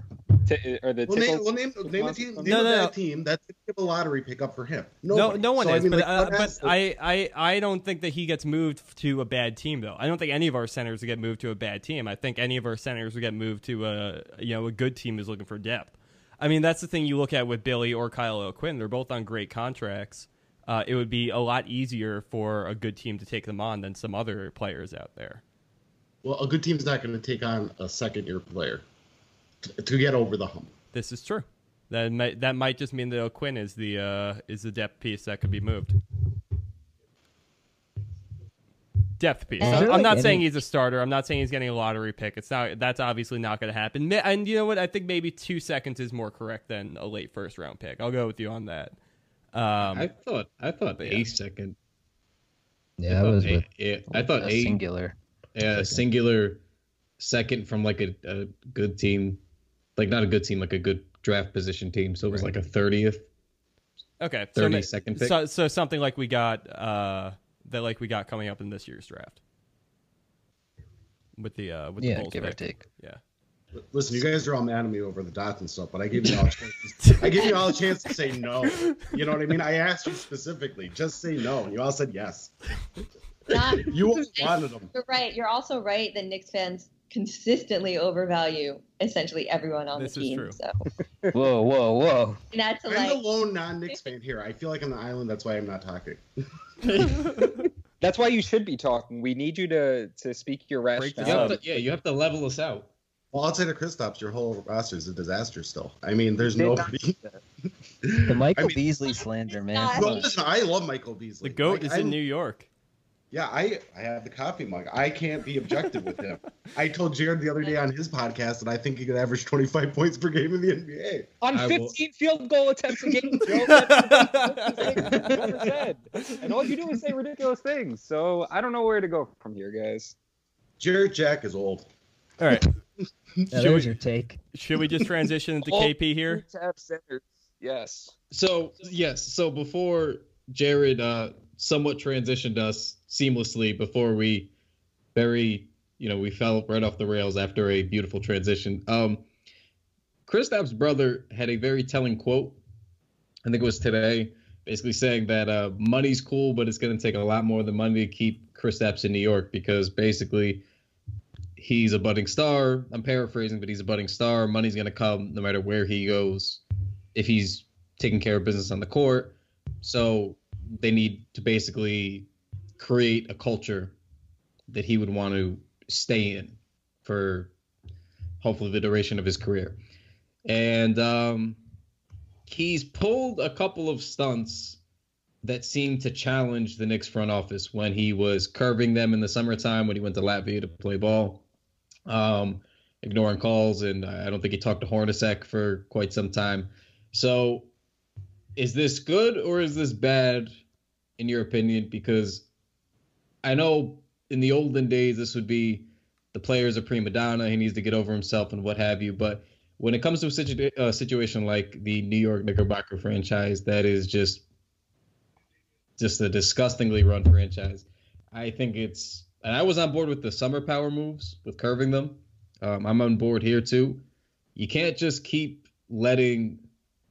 T- or the Well, name, tickle- well, name, name a team. Name No, a no, bad no. team that's going to give a lottery pickup for him. No, Nobody. no one So, I is. mean, but like, uh, but I, I, I don't think that he gets moved to a bad team though. I don't think any of our centers will get moved to a bad team. I think any of our centers would get moved to a you know a good team who's looking for depth. I mean that's the thing you look at with Willy or Kyle O'Quinn. They're both on great contracts. Uh, it would be a lot easier for a good team to take them on than some other players out there. Well, a good team's not going to take on a second year player to, to get over the hump. This is true. That might, that might just mean that O'Quinn is the uh, is the depth piece that could be moved. Depth piece. I'm there, I'm like, not saying he's a starter. I'm not saying he's getting a lottery pick. It's not. That's obviously not going to happen. And you know what? I think maybe two seconds is more correct than a late first round pick. I'll go with you on that. Um, I thought I thought but a yeah. second. Yeah, I thought was a, with yeah, I thought a a, singular. a singular second from like a, a good team, like not a good team, like a good draft position team. So it was like a thirtieth, okay. So, thirty ma- second pick. so so something like we got uh, that like we got coming up in this year's draft with the uh, with the Yeah, Bulls give or take. Yeah. Listen, you guys are all mad at me over the dots and stuff, but I give you all a chance. *laughs* I give you all a chance to say no. You know what I mean? I asked you specifically, just say no, and you all said yes. Not, You all *laughs* wanted them. you're right. You're also right that Knicks fans consistently overvalue essentially everyone on This the is team. true. So *laughs* Whoa, whoa, whoa. and that's I'm like the lone non-Knicks fan here. I feel like I'm the island. That's why I'm not talking. *laughs* That's why you should be talking. We need you to to speak your Break this You rationale. yeah, you have to level us out. Well, outside of Kristaps, your whole roster is a disaster still. I mean, there's Did not *laughs* nobody. The Michael I mean- Beasley slander, man. not- Come No, listen, I love Michael Beasley. The goat Like, is I'm- in New York. Yeah, I I have the coffee mug. I can't be objective with him. *laughs* I told Jared the other day on his podcast that I think he could average 25 points per game in the NBA. On I will- 15 field goal attempts a game, *laughs* Joe. That's what you've ever said. And all you do is say ridiculous things. So I don't know where to go from here, guys. Jarrett Jack is old. All right. *laughs* Yeah, Should there's we- your take. Should we just transition into Oh. KP here? To have centers. Yes. So yes, so before Jared uh, somewhat transitioned us seamlessly before we very you know we fell right off the rails after a beautiful transition. Um, Kristaps' brother had a very telling quote. I think it was today, basically saying that uh, money's cool, but it's going to take a lot more than money to keep Kristaps in New York because basically he's a budding star. I'm paraphrasing, but he's a budding star. Money's going to come no matter where he goes if he's taking care of business on the court. So they need to basically create a culture that he would want to stay in for hopefully the duration of his career. And um, he's pulled a couple of stunts that seem to challenge the Knicks front office when he was curving them in the summertime when he went to Latvia to play ball, um, ignoring calls, and I don't think he talked to Hornacek for quite some time. So, is this good or is this bad, in your opinion? Because I know in the olden days this would be the player's a prima donna, he needs to get over himself and what have you. But when it comes to a situ- uh, situation like the New York Knickerbocker franchise, that is just just a disgustingly run franchise. I think it's, and I was on board with the summer power moves with curving them. Um, I'm on board here too. You can't just keep letting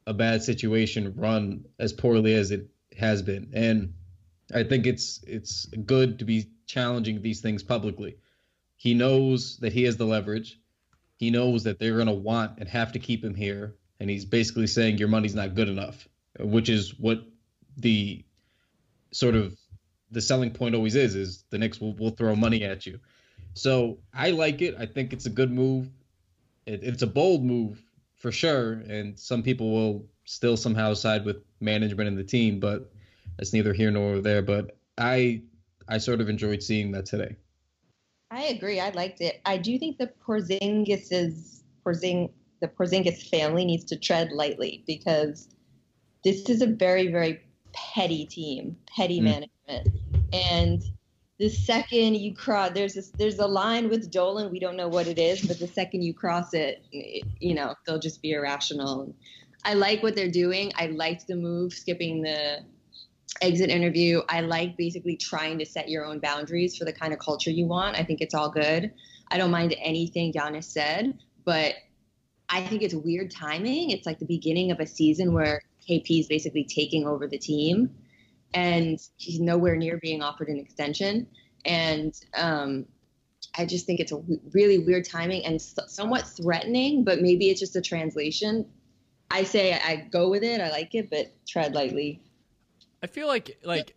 a bad situation run as poorly as it has been, and I think it's it's good to be challenging these things publicly. He knows that he has the leverage. He knows that they're going to want and have to keep him here, and he's basically saying your money's not good enough, which is what the sort of the selling point always is is the Knicks will, will throw money at you. So I like it. I think it's a good move. It, it's a bold move for sure, and some people will still somehow side with management and the team, but that's neither here nor there. But I I sort of enjoyed seeing that today. I agree. I liked it. I do think the Porzingis is Porzing the Porzingis family needs to tread lightly because this is a very very petty team, petty Mm. management, and the second you cross there's this there's a line with Dolan we don't know what it is, but the second you cross it, it you know they'll just be irrational. I like what they're doing. I liked the move, skipping the exit interview. I like basically trying to set your own boundaries for the kind of culture you want. I think it's all good. I don't mind anything Janis said, but I think it's weird timing. It's like the beginning of a season where KP is basically taking over the team, and he's nowhere near being offered an extension. And um, I just think it's a w- really weird timing and somewhat threatening, but maybe it's just a translation. I say I go with it. I like it, but tread lightly. I feel like like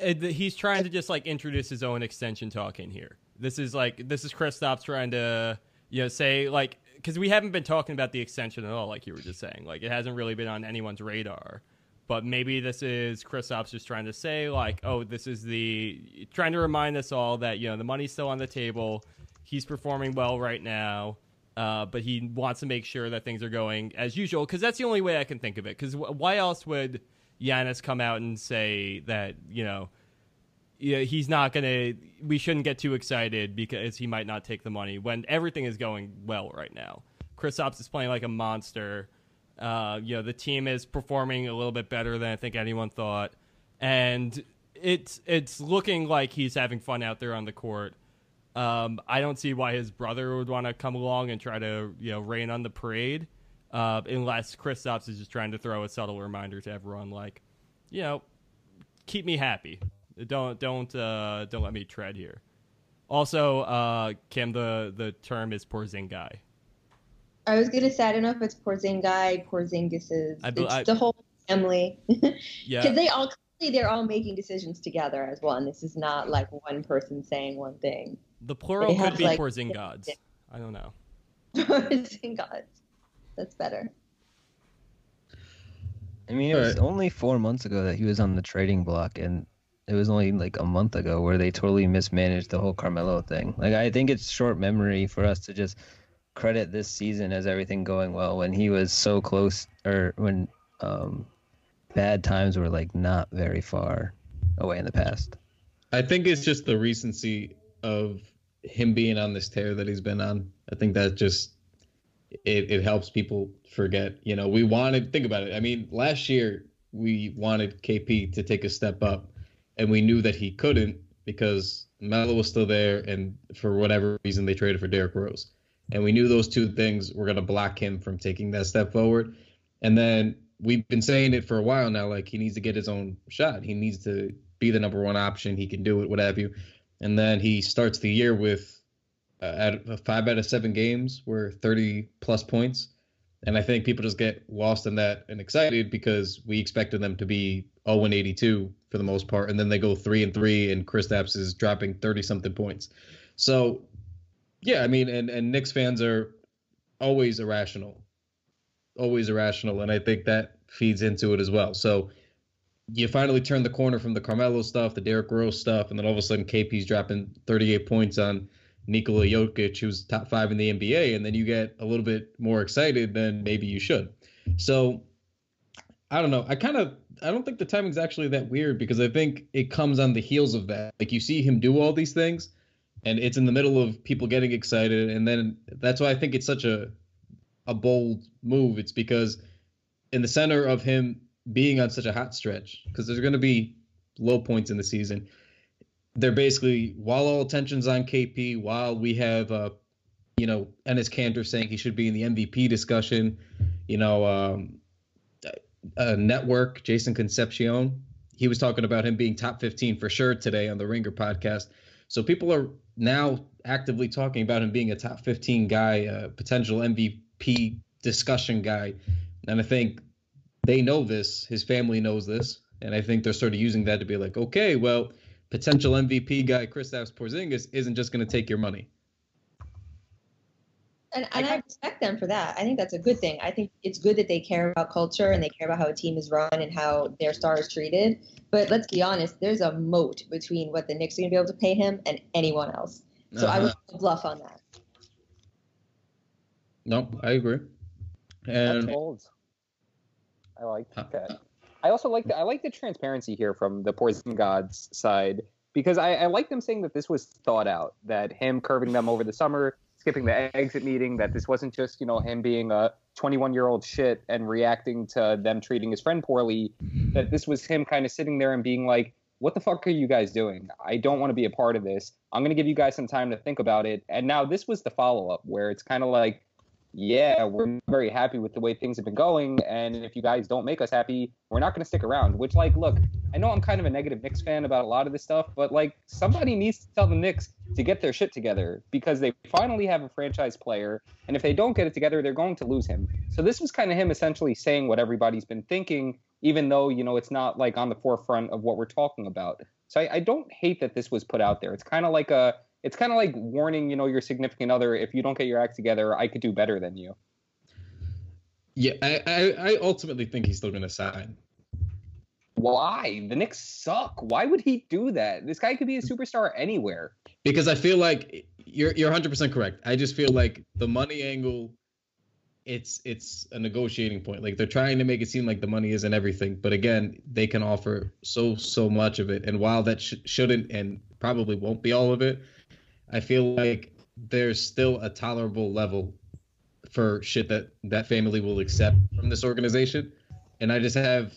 uh, th- he's trying to just like introduce his own extension talk in here. This is like this is Kristaps trying to you know say like because we haven't been talking about the extension at all, like you were just saying. Like it hasn't really been on anyone's radar. But maybe this is Kristaps just trying to say like, oh, this is the trying to remind us all that you know the money's still on the table. He's performing well right now. Uh, but he wants to make sure that things are going as usual because that's the only way I can think of it. Because wh- why else would Janis come out and say that you know yeah, he's not gonna we shouldn't get too excited because he might not take the money when everything is going well right now. Kristaps is playing like a monster. Uh, you know the team is performing a little bit better than I think anyone thought, and it's it's looking like he's having fun out there on the court. Um, I don't see why his brother would want to come along and try to you know rain on the parade, uh, unless Kristaps is just trying to throw a subtle reminder to everyone, like, you know, keep me happy. Don't don't uh, don't let me tread here. Also, uh, Kim, the the term is Porzingai. I was gonna say I don't know if it's Porzingai, Porzingis's. I it's I- the whole family *laughs* because they all Obviously, they're all making decisions together as one. This is not like one person saying one thing. The plural They could be like- Porzingods. I don't know. *laughs* God. That's better. I mean, it was Alright. only four months ago that he was on the trading block, and it was only like a month ago where they totally mismanaged the whole Carmelo thing. Like, I think it's short memory for us to just credit this season as everything going well when he was so close, or when um, bad times were like not very far away in the past. I think it's just the recency of him being on this tear that he's been on. I think that just it, it helps people forget. You know, we wanted think about it. I mean, last year we wanted KP to take a step up, and we knew that he couldn't because Melo was still there, and for whatever reason they traded for Derrick Rose, and we knew those two things were going to block him from taking that step forward. And then we've been saying it for a while now, like he needs to get his own shot. He needs to be the number one option. He can do it, what have you. And then he starts the year with uh, at uh, five out of seven games were 30 plus points. And I think people just get lost in that and excited because we expected them to be 0 and 82 for the most part, and then they go three and three, and Chris Kristaps is dropping 30 something points. So, yeah, I mean, and and Knicks fans are always irrational, always irrational, and I think that feeds into it as well. So, you finally turn the corner from the Carmelo stuff, the Derrick Rose stuff, and then all of a sudden KP's dropping 38 points on Nikola Jokic, who's top five in the NBA, and then you get a little bit more excited than maybe you should. So I don't know. I kind of I don't think the timing's actually that weird because I think it comes on the heels of that. Like you see him do all these things, and it's in the middle of people getting excited, and then that's why I think it's such a a bold move. It's because in the center of him being on such a hot stretch, because there's going to be low points in the season. They're basically while all attention's on KP, while we have uh, you know Enes Kanter saying he should be in the MVP discussion, you know, um, network Jason Concepcion, he was talking about him being top 15 for sure today on the Ringer podcast. So people are now actively talking about him being a top 15 guy, a potential MVP discussion guy, and I think they know this. His family knows this, and I think they're sort of using that to be like, okay, well, potential MVP guy Kristaps Porzingis isn't just going to take your money. And, and I respect them for that. I think that's a good thing. I think it's good that they care about culture and they care about how a team is run and how their star is treated. But let's be honest, there's a moat between what the Knicks are going to be able to pay him and anyone else. So I Uh-huh. would bluff on that. No, I agree. That's And bold. I like Huh. that. I also like the I like the transparency here from the Poison Gods side because I, I like them saying that this was thought out, that him curving them over the summer, skipping the exit meeting, that this wasn't just you know him being a 21 year old shit and reacting to them treating his friend poorly, that this was him kind of sitting there and being like, what the fuck are you guys doing? I don't want to be a part of this. I'm gonna give you guys some time to think about it. And now this was the follow up where it's kind of like yeah, we're very happy with the way things have been going, and if you guys don't make us happy, we're not going to stick around. Which, like, look, I know I'm kind of a negative Knicks fan about a lot of this stuff, but like, somebody needs to tell the Knicks to get their shit together because they finally have a franchise player, and if they don't get it together, they're going to lose him. So this was kind of him essentially saying what everybody's been thinking, even though you know it's not like on the forefront of what we're talking about. So I, I don't hate that this was put out there. It's kind of like a it's kind of like warning, you know, your significant other if you don't get your act together, I could do better than you. yeah, I, I, I ultimately think he's still going to sign. Why? The Knicks suck. Why would he do that? This guy could be a mm. superstar anywhere. because I feel like you're you're 100% correct. I just feel like the money angle it's it's a negotiating point. Like they're trying to make it seem like the money isn't everything, but again, they can offer so so much of it. And while that sh- shouldn't and probably won't be all of it, I feel like there's still a tolerable level for shit that that family will accept from this organization. And I just have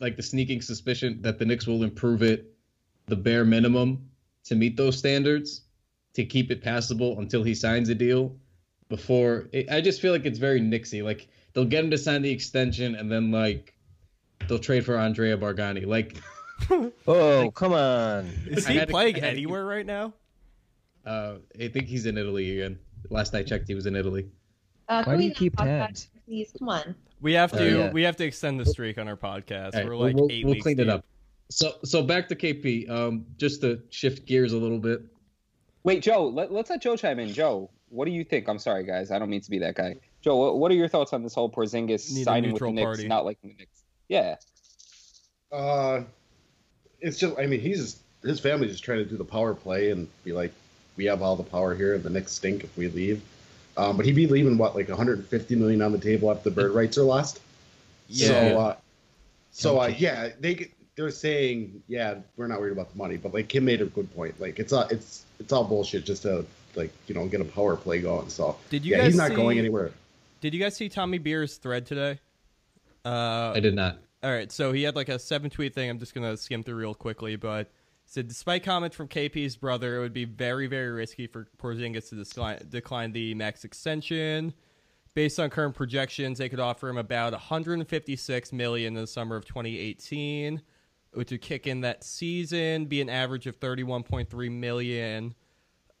like the sneaking suspicion that the Knicks will improve it the bare minimum to meet those standards to keep it passable until he signs a deal before it, I just feel like it's very Nixie. Like they'll get him to sign the extension and then like they'll trade for Andrea Bargnani. Like *laughs* Oh, come on. Is he had to- playing to- anywhere right now? Uh I think he's in Italy again. Last I checked he was in Italy. Uh, Why do we you keep talk tabs? Please, come on. We have Oh, to yeah. we have to extend the streak on our podcast. All right, We're we'll- like we'll, eight we'll weeks clean it up. So so back to KP. Um, just to shift gears a little bit. Wait, Joe, let, let's let Joe chime in. Joe, what do you think? I'm sorry, guys. I don't mean to be that guy. Joe, what, what are your thoughts on this whole Porzingis Need signing with the neutral Knicks, party. not liking the Knicks? Yeah. Uh, it's just, I mean, he's his family's just trying to do the power play and be like, we have all the power here, and the Knicks stink if we leave. Um, but he'd be leaving what, like 150 million on the table after the bird rights are lost. So, Yeah. uh, so uh, yeah, they they're saying, yeah, we're not worried about the money, but like Kim made a good point. Like it's all it's it's all bullshit just to like you know get a power play going. So Did you yeah, guys he's not see- going anywhere. Did you guys see Tommy Beer's thread today? Uh, I did not. All right, so he had like a seven tweet thing. I'm just gonna skim through real quickly, but he said despite comments from KP's brother, it would be very, very risky for Porzingis to decline, decline the max extension. Based on current projections, they could offer him about 156 million in the summer of 2018, which would kick in that season, be an average of 31.3 million.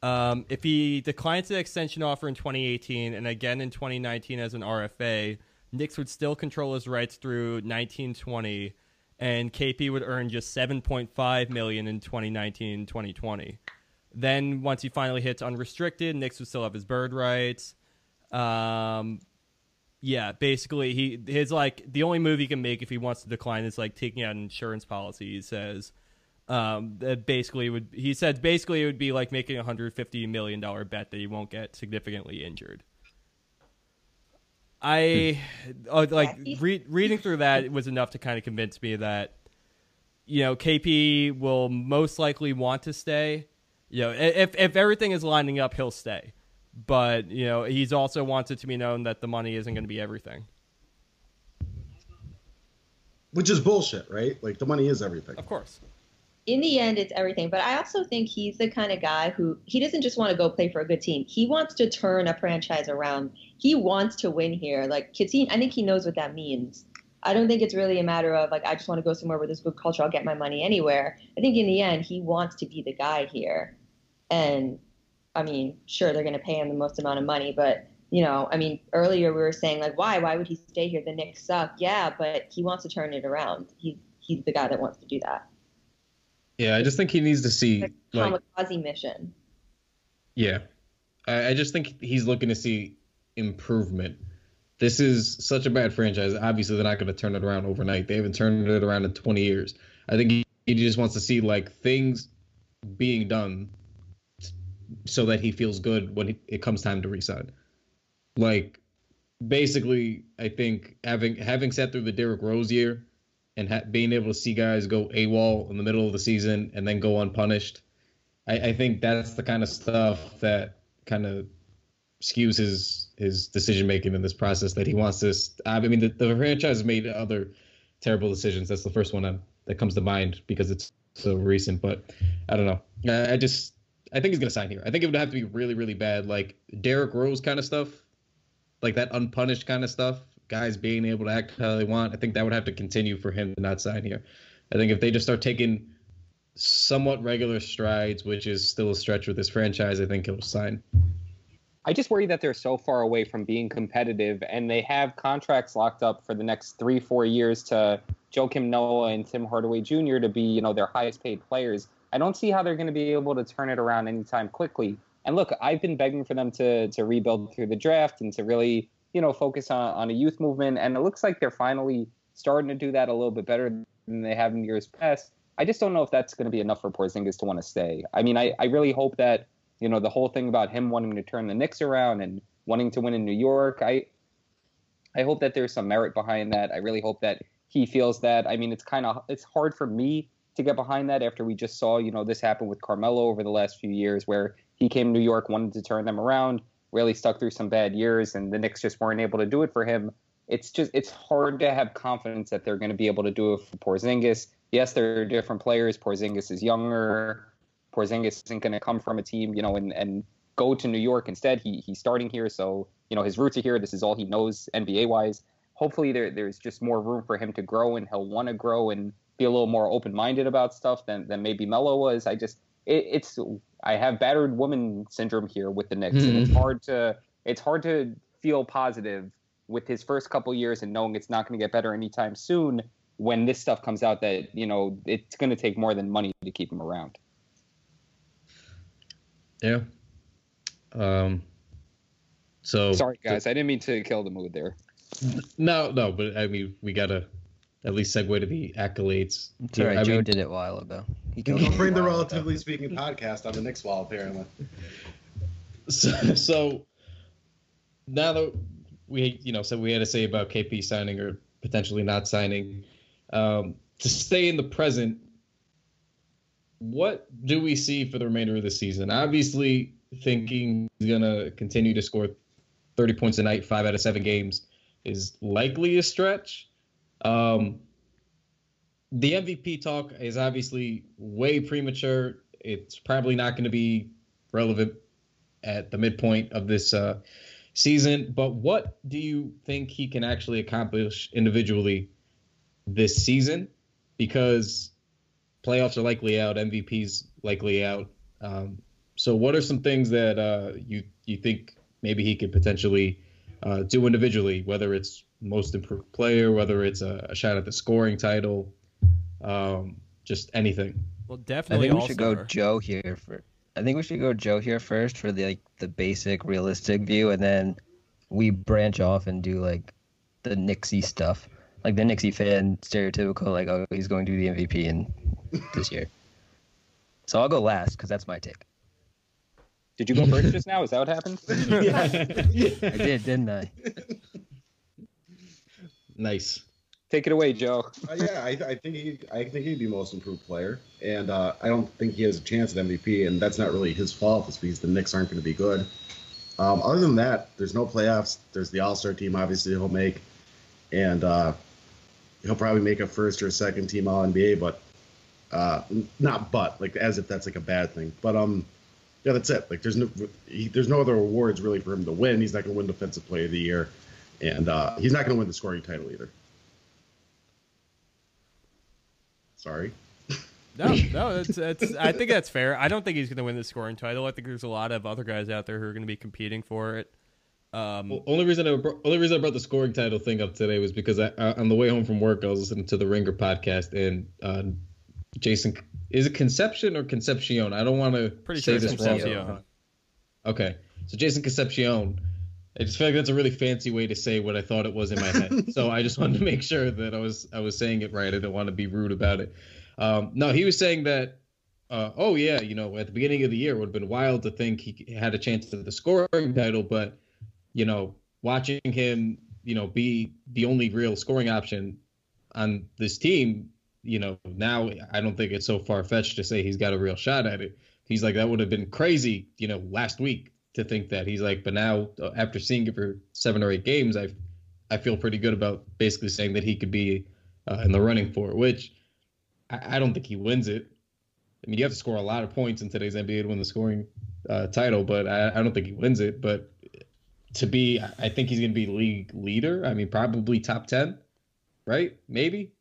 Um, if he declines the extension offer in 2018 and again in 2019 as an RFA, Knicks would still control his rights through 1920, and KP would earn just 7.5 million in 2019 2020. Then once he finally hits unrestricted, Knicks would still have his bird rights. Um, yeah, basically he his like the only move he can make if he wants to decline is like taking out an insurance policy. He says um, that basically would he said basically it would be like making a hundred fifty million dollar bet that he won't get significantly injured. I uh, like re- reading through that was enough to kind of convince me that you know KP will most likely want to stay. You know, if if everything is lining up, he'll stay. But you know, he's also wants it to be known that the money isn't going to be everything. Which is bullshit, right? Like the money is everything. Of course. in the end, it's everything. But I also think he's the kind of guy who he doesn't just want to go play for a good team. He wants to turn a franchise around. He wants to win here. Like Kateen, I think he knows what that means. I don't think it's really a matter of like I just want to go somewhere where there's good culture. I'll get my money anywhere. I think in the end, he wants to be the guy here. And I mean, sure, they're going to pay him the most amount of money, but you know, I mean, earlier we were saying like, why? Why would he stay here? The Knicks suck. Yeah, but he wants to turn it around. He he's the guy that wants to do that. Yeah, I just think he needs to see Like like kamikaze mission. Yeah. I, I just think he's looking to see improvement. This is such a bad franchise. Obviously, they're not going to turn it around overnight. They haven't turned it around in 20 years. I think he, he just wants to see like things being done so that he feels good when he, it comes time to resign. Like, basically, I think having having sat through the Derrick Rose year and ha- being able to see guys go AWOL in the middle of the season and then go unpunished, I, I think that's the kind of stuff that kind of skews his his decision making in this process that he wants this. I mean, the, the franchise made other terrible decisions. That's the first one that, that comes to mind because it's so recent. But I don't know. I, I just I think he's gonna sign here. I think it would have to be really really bad, like Derrick Rose kind of stuff, like that unpunished kind of stuff. Guys being able to act how they want. I think that would have to continue for him to not sign here. I think if they just start taking somewhat regular strides, which is still a stretch with this franchise, I think he'll sign. I just worry that they're so far away from being competitive, and they have contracts locked up for the next three, four years to Joakim Noah and Tim Hardaway Jr. to be, you know, their highest paid players. I don't see how they're going to be able to turn it around anytime quickly. And look, I've been begging for them to to rebuild through the draft and to really, you know, focus on, on a youth movement. And it looks like they're finally starting to do that a little bit better than they have in years past. I just don't know if that's going to be enough for Porzingis to want to stay. I mean, I, I really hope that you know the whole thing about him wanting to turn the Knicks around and wanting to win in New York. I I hope that there's some merit behind that. I really hope that he feels that. I mean, it's kind of it's hard for me to get behind that after we just saw you know this happen with Carmelo over the last few years, where he came to New York, wanted to turn them around, really stuck through some bad years, and the Knicks just weren't able to do it for him. It's just it's hard to have confidence that they're going to be able to do it for Porzingis. Yes, they're different players. Porzingis is younger. Porzingis isn't going to come from a team, you know, and, and go to New York instead. He he's starting here, so you know his roots are here. This is all he knows NBA wise. Hopefully, there there's just more room for him to grow, and he'll want to grow and be a little more open minded about stuff than than maybe Melo was. I just it, it's I have battered woman syndrome here with the Knicks, and it's hmm. hard to it's hard to feel positive with his first couple years and knowing it's not going to get better anytime soon when this stuff comes out that you know it's going to take more than money to keep him around. Yeah. Um. So Sorry, guys, I didn't mean to kill the mood there. No, no, but I mean, we gotta at least segue to the accolades. It's all right. I Joe mean, did it a while ago. He Don't killed bring the while ago. relatively speaking podcast on the Knicks wall, apparently. *laughs* so, so now that we, you know, said we had to say about KP signing or potentially not signing, um, to stay in the present, what do we see for the remainder of the season? Obviously, thinking he's gonna continue to score 30 points a night, five out of seven games, is likely a stretch. Um, the MVP talk is obviously way premature. It's probably not going to be relevant at the midpoint of this uh, season. But what do you think he can actually accomplish individually this season? Because playoffs are likely out, MVP's likely out. Um, so, what are some things that uh, you you think maybe he could potentially uh, do individually? Whether it's most improved player, whether it's a, a shot at the scoring title, um, just anything. Well, definitely. I think we should go Joe here for. I think we should go Joe here first for the like the basic realistic view, and then we branch off and do like the Nixie stuff, like the Nixie fan stereotypical, like oh he's going to be the MVP in this year. So I'll go last because that's my take. Did you go first just now? Is that what happened? *laughs* I did, didn't I? Nice. Take it away, Joe. Uh, yeah, I, I think he, I think he'd be most improved player, and uh, I don't think he has a chance at MVP, and that's not really his fault. It's because the Knicks aren't going to be good. Um, other than that, there's no playoffs. There's the All Star team, obviously he'll make, and uh, he'll probably make a first or a second team All NBA, but uh, not but like as if that's like a bad thing. But um, yeah, that's it. Like there's no he, there's no other awards really for him to win. He's not going to win Defensive Player of the Year, and uh, he's not going to win the scoring title either. Sorry. No, no, that's, that's. I think that's fair. I don't think he's going to win the scoring title. I think there's a lot of other guys out there who are going to be competing for it. Um, Well, only reason I bro- only reason I brought the scoring title thing up today was because I, uh, on the way home from work I was listening to the Ringer podcast and uh, Jason is it Conception or Concepcion? I don't want to pretty say sure it's this wrong. Okay, so Jason Concepcion. I just feel like that's a really fancy way to say what I thought it was in my head. *laughs* so I just wanted to make sure that I was I was saying it right. I didn't want to be rude about it. Um, no, he was saying that. Uh, oh yeah, you know, at the beginning of the year, it would have been wild to think he had a chance at the scoring title, but you know, watching him, you know, be the only real scoring option on this team, you know, now I don't think it's so far fetched to say he's got a real shot at it. He's like, that would have been crazy, you know, last week to think that. He's like, but now uh, after seeing it for seven or eight games, I, I feel pretty good about basically saying that he could be uh, in the running for it, which I, I don't think he wins it. I mean, you have to score a lot of points in today's NBA to win the scoring uh, title, but I, I don't think he wins it. But to be, I think he's going to be league leader. I mean, probably top 10, right? Maybe.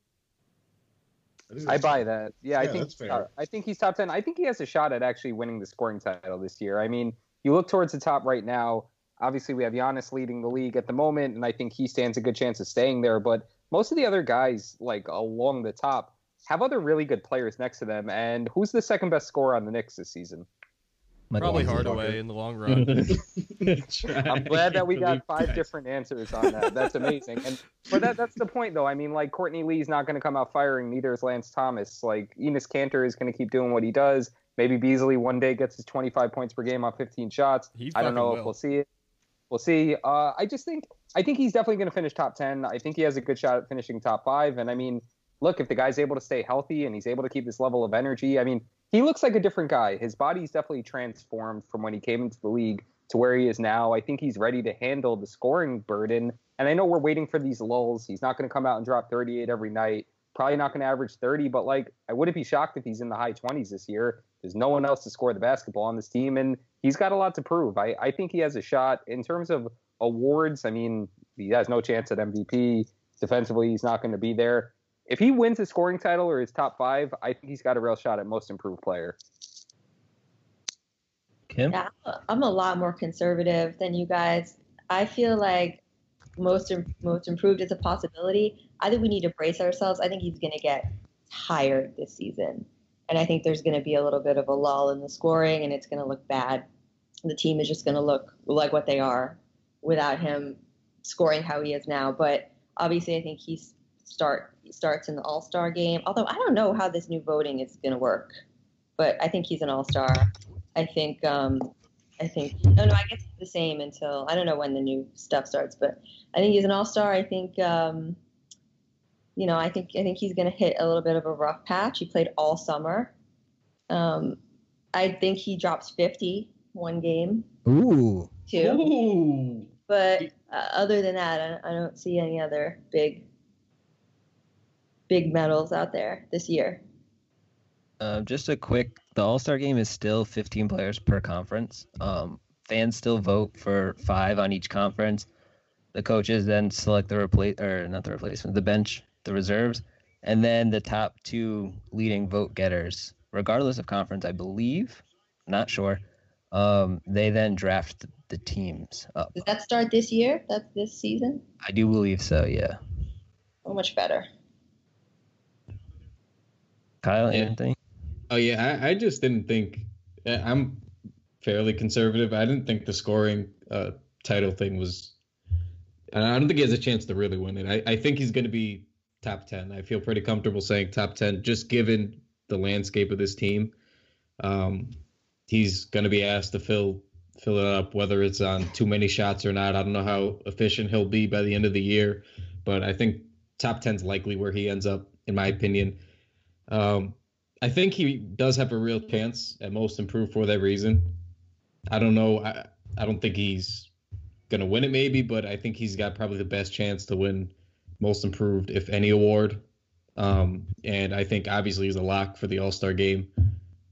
I buy that. Yeah, I think uh, I think he's top ten. I think he has a shot at actually winning the scoring title this year. I mean, you look towards the top right now. Obviously, we have Giannis leading the league at the moment, and I think he stands a good chance of staying there. But most of the other guys, like along the top, have other really good players next to them. And who's the second best scorer on the Knicks this season? Michael Probably Jordan. Hardaway in the long run. *laughs* I'm glad that we got *laughs* five different answers on that. That's amazing. And but that that's the point though. I mean, like Courtney Lee's not going to come out firing. Neither is Lance Thomas. Like Enes Kanter is going to keep doing what he does. Maybe Beasley one day gets his 25 points per game on 15 shots. He I don't know will. if we'll see it. We'll see. Uh, I just think I think he's definitely going to finish top 10. I think he has a good shot at finishing top five. And I mean, look, if the guy's able to stay healthy and he's able to keep this level of energy, I mean, he looks like a different guy. His body's definitely transformed from when he came into the league to where he is now. I think he's ready to handle the scoring burden. And I know we're waiting for these lulls. He's not going to come out and drop 38 every night. Probably not going to average 30, but like I wouldn't be shocked if he's in the high 20s this year. There's no one else to score the basketball on this team, and he's got a lot to prove. I, I think he has a shot in terms of awards. I mean, he has no chance at MVP. Defensively, he's not going to be there. If he wins the scoring title or his top five, I think he's got a real shot at most improved player. Kim? Yeah, I'm a lot more conservative than you guys. I feel like most most improved is a possibility. I think we need to brace ourselves. I think he's going to get tired this season, and I think there's going to be a little bit of a lull in the scoring, and it's going to look bad. The team is just going to look like what they are without him scoring how he is now. But obviously, I think he's start starts in the All Star game. Although I don't know how this new voting is going to work, but I think he's an All Star. I think um, I think no no I guess it's the same until I don't know when the new stuff starts, but I think he's an All Star. I think um, you know I think I think he's going to hit a little bit of a rough patch. He played all summer. Um, I think he drops 50 one game Ooh. Two. Ooh. But uh, other than that, I, I don't see any other big, big medals out there this year. Um, just a quick, the All Star game is still 15 players per conference. Um, fans still vote for five on each conference. The coaches then select the replace or not the replacement, the bench, the reserves, and then the top two leading vote getters, regardless of conference, I believe. Not sure. Um, they then draft the teams up. Does that start this year? That's this season? I do believe so. Yeah. So much better. Kyle, Yeah. anything? Oh yeah, I, I just didn't think I- I'm fairly conservative. I didn't think the scoring uh, title thing was. I don't think he has a chance to really win it. I, I think he's going to be top ten. I feel pretty comfortable saying top ten, just given the landscape of this team. Um, he's going to be asked to fill fill it up, whether it's on too many shots or not. I don't know how efficient he'll be by the end of the year, but I think top 10's likely where he ends up, in my opinion. Um, I think he does have a real chance at most improved for that reason. I don't know. I, I don't think he's going to win it, maybe, but I think he's got probably the best chance to win most improved, if any award. Um, and I think obviously he's a lock for the All Star game.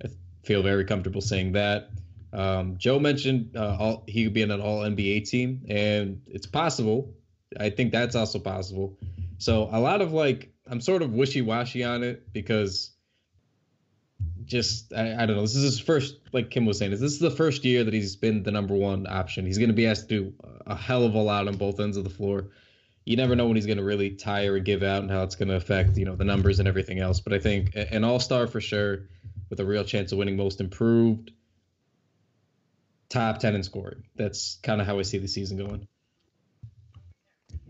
I feel very comfortable saying that. Um, Joe mentioned uh, all, he could be in an All NBA team, and it's possible. I think that's also possible. So a lot of like I'm sort of wishy washy on it because just I, I don't know. This is his first, like Kim was saying, is this is the first year that he's been the number one option. He's going to be asked to do a hell of a lot on both ends of the floor. You never know when he's going to really tire and give out and how it's going to affect you know the numbers and everything else. But I think an All Star for sure, with a real chance of winning Most Improved, top ten in scoring. That's kind of how I see the season going.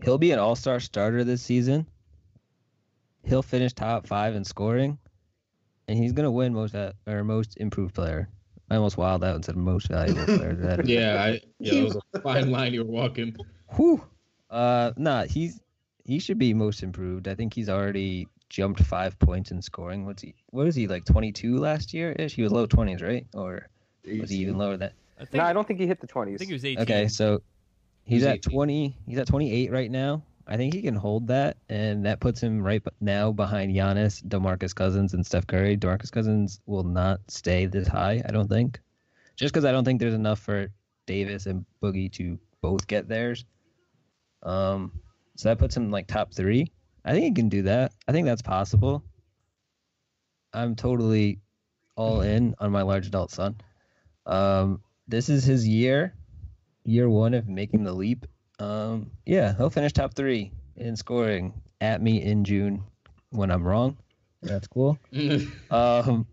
He'll be an all star starter this season. He'll finish top five in scoring. And he's gonna win most uh, or most improved player. I almost wild out and said most valuable player. That *laughs* Yeah, I yeah, that was a *laughs* fine line you were walking. Whew. Uh nah, he's he should be most improved. I think he's already jumped five points in scoring. What's he what is he, like twenty two last year ish? He was low twenties, right? Or was he even lower than that? I think, No, I don't think he hit the twenties. I think he was 18. Okay, so he's He's at 18. 20. He's at 28 right now. I think he can hold that, and that puts him right now behind Giannis, DeMarcus Cousins, and Steph Curry. DeMarcus Cousins will not stay this high, I don't think, just because I don't think there's enough for Davis and Boogie to both get theirs. Um, so that puts him like top three. I think he can do that. I think that's possible. I'm totally all in on my large adult son. Um, this is his year, year one of making the leap. Um, yeah, he'll finish top three in scoring at me in June when I'm wrong. That's cool. *laughs* Um,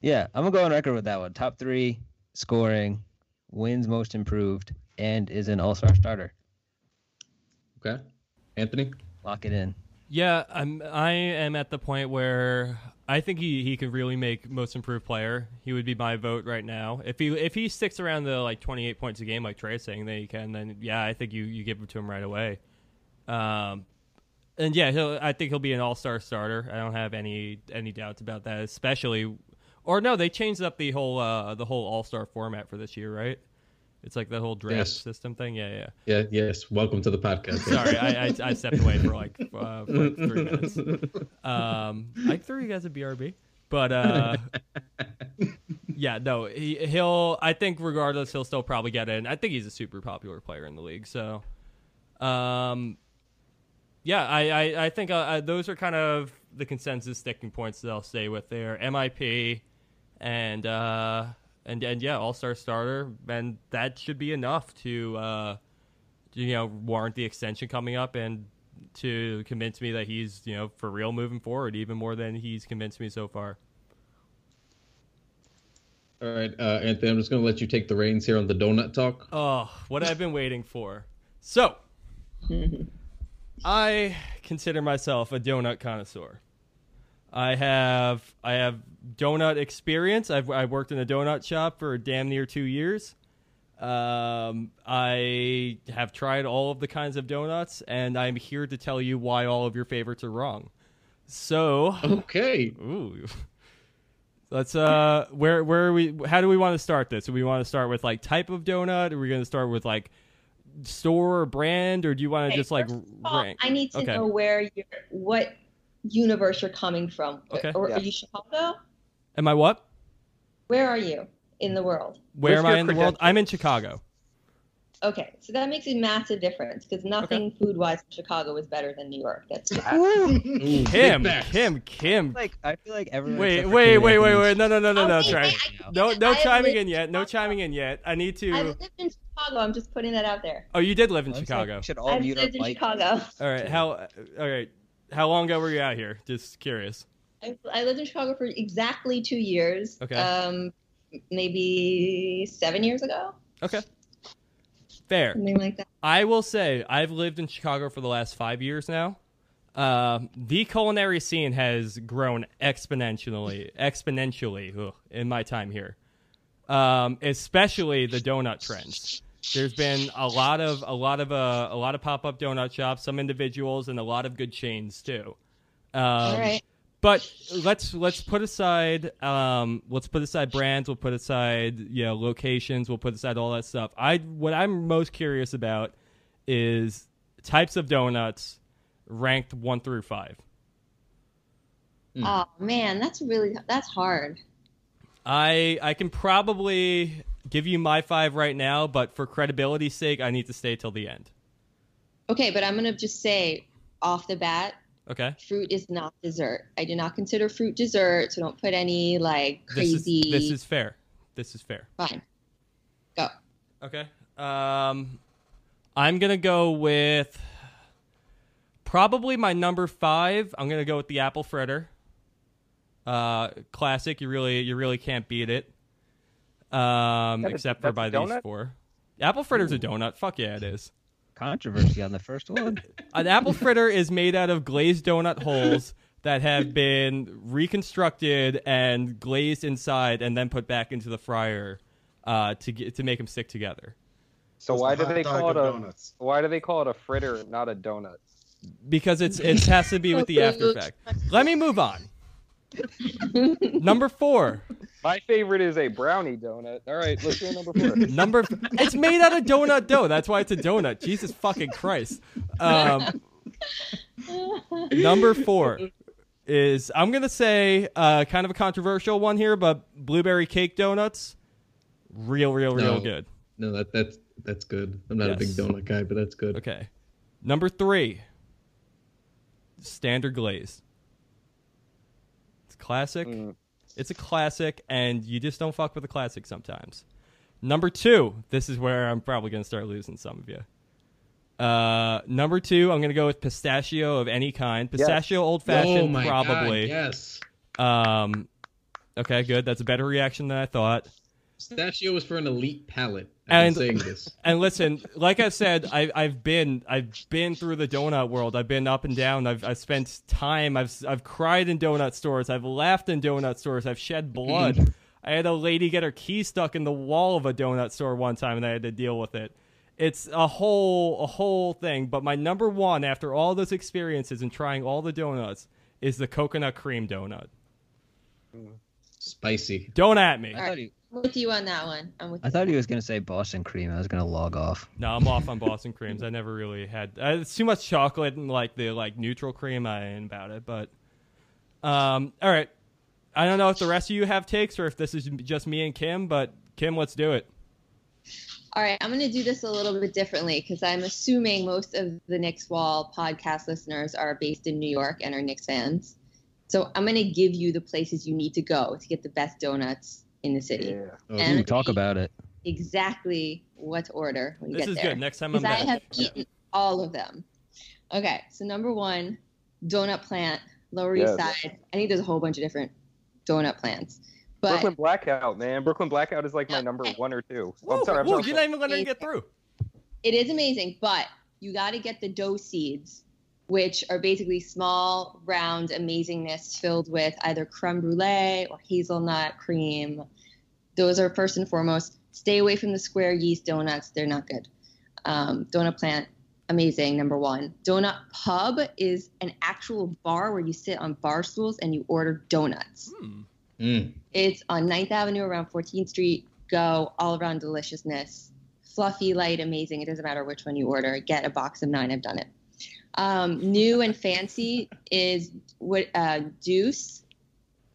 yeah, I'm gonna go on record with that one. Top three scoring, wins most improved, and is an All Star starter. okay, Anthony. Lock it in. Yeah, I'm. I am at the point where I think he, he could really make most improved player. He would be my vote right now. If he if he sticks around the like 28 points a game, like Trey's saying that he can, then yeah, I think you, you give it to him right away. Um, and yeah, he'll. I think he'll be an all star starter. I don't have any any doubts about that. Especially, or no, they changed up the whole uh, the whole all star format for this year, right? It's like the whole draft Yes. system thing. Yeah, yeah. Yeah, yes. Welcome to the podcast. *laughs* Sorry, I, I, I stepped away for like uh, for like *laughs* three minutes. Um, I threw you guys a BRB, but uh, *laughs* yeah, no, he, he'll. I think regardless, he'll still probably get in. I think he's a super popular player in the league. So, um, yeah, I I, I think uh, uh, those are kind of the consensus sticking points that I'll stay with there. MIP and uh, and and yeah, All Star starter, and that should be enough to. Uh, you know warrant the extension coming up and to convince me that he's you know for real moving forward, even more than he's convinced me so far. All right, uh, Anthony, I'm just going to let you take the reins here on the donut talk. Oh, what I've been waiting for. So, *laughs* I consider myself a donut connoisseur. I have I have donut experience. I've I worked in a donut shop for damn near two years. Um, I have tried all of the kinds of donuts, and I'm here to tell you why all of your favorites are wrong. So, Okay. Ooh. Let's uh where where are we how do we want to start this? Do we want to start with like type of donut? Are we going to start with like store or brand or do you want to Okay, just like all, rank? I need to Okay. know where you're, what universe you're coming from. Okay. Or Yeah. are you Chicago? Am I what? Where are you in the world? Where What's am I in the world? I'm in Chicago. Okay, so that makes a massive difference because nothing food-wise in Chicago is better than New York. That's Ooh, *laughs* Kim. Kim, Kim. Like I feel like everyone. Wait, wait, wait, wait, wait. No, no, no, no, Oh, no. wait, Try. No, no chiming in yet. No chiming in yet. I need to. I've lived in Chicago. I'm just putting that out there. Oh, you did live in Chicago. we should all I've mute our lived in. Chicago. All right. How? All right. How long ago were you out here? Just curious. I, I lived in Chicago for exactly two years. Okay. Um, maybe seven years ago, Okay. Fair. something like that. I will say I've lived in Chicago for the last five years now. Um, the culinary scene has grown exponentially, exponentially ugh, in my time here. Um, especially the donut trends. There's been a lot of a lot of uh, a lot of pop up donut shops, some individuals, and a lot of good chains too. Um, All right. but let's let's put aside um, let's put aside brands. We'll put aside you know locations. We'll put aside all that stuff. I what I'm most curious about is types of donuts ranked one through five. Oh man, that's really that's hard. I I can probably give you my five right now, but for credibility's sake, I need to stay till the end. Okay, but I'm gonna just say off the bat, Okay. fruit is not dessert. I do not consider fruit dessert, so don't put any like This is crazy. this is fair. This is fair. fine. Go. Okay. Um, I'm gonna go with probably my number five. I'm gonna go with the apple fritter. Uh, classic. You really, you really can't beat it. Um, That is- except for by these four. Apple fritter's a donut. Fuck yeah, it is. Controversy on the first one. *laughs* An apple fritter is made out of glazed donut holes that have been reconstructed and glazed inside, and then put back into the fryer uh, to get to make them stick together. So It's why do they call it a donuts. why do they call it a fritter, not a donut? because it's it has to be with the *laughs* after effect. Let me move on. *laughs* Number four. My favorite is a brownie donut. All right, let's go number four. *laughs* Number. It's made out of donut dough. That's why it's a donut. Jesus fucking Christ. Um, number four is I'm gonna say uh, kind of a controversial one here, but blueberry cake donuts, real, real, real No. good. No, that that's that's good. I'm not a big donut guy, but that's good. Okay. Number three. Standard glaze. It's classic. Mm. It's a classic, and you just don't fuck with a classic sometimes. Number two, this is where I'm probably going to start losing some of you. Uh, number two, I'm going to go with pistachio of any kind. Pistachio old oh fashioned, my probably. god, yes. Um, okay, good. That's a better reaction than I thought. Pistachio was for an elite palate. I've And- saying this. *laughs* And listen, like I said, I, I've been I've been through the donut world. I've been up and down. I've I've spent time. I've I've cried in donut stores. I've laughed in donut stores. I've shed blood. *clears throat* I had a lady get her key stuck in the wall of a donut store one time, and I had to deal with it. It's a whole a whole thing. But my number one after all those experiences and trying all the donuts is the coconut cream donut. Spicy. Don't at me. I thought he, I'm with you on that one. I'm with I thought he was gonna say Boston cream. I was gonna log off. No, I'm off on Boston creams. I never really had. Uh, it's too much chocolate and like the like neutral cream. I ain't about it. But um, all right. I don't know if the rest of you have takes or if this is just me and Kim. But Kim, let's do it. All right, I'm going to do this a little bit differently because I'm assuming most of the Knicks Wall podcast listeners are based in New York and are Knicks fans. So I'm going to give you the places you need to go to get the best donuts in the city. Yeah. Oh, And- Ooh, talk about it. exactly what to order when you This get is there. good. Next time I'm Because I back. have eaten all of them. Okay, so number one, donut plant, Lower Yes. East Side. I think there's a whole bunch of different donut plants, but Brooklyn Blackout, man. Brooklyn Blackout is like my number one or two. Whoa, I'm sorry. I'm whoa, sorry. you're not even going to get through. it is amazing. But you got to get the dough seeds, which are basically small, round amazingness filled with either creme brulee or hazelnut cream. Those are first and foremost. Stay away from the square yeast donuts; they're not good. Um, donut plant, amazing. Number one. Donut pub is an actual bar where you sit on bar stools and you order donuts. Hmm. Mm. It's on 9th Avenue around 14th Street. Go all around deliciousness. Fluffy, light, amazing. It doesn't matter which one you order. Get a box of nine. I've done it. Um, new and fancy is what uh, Deuce,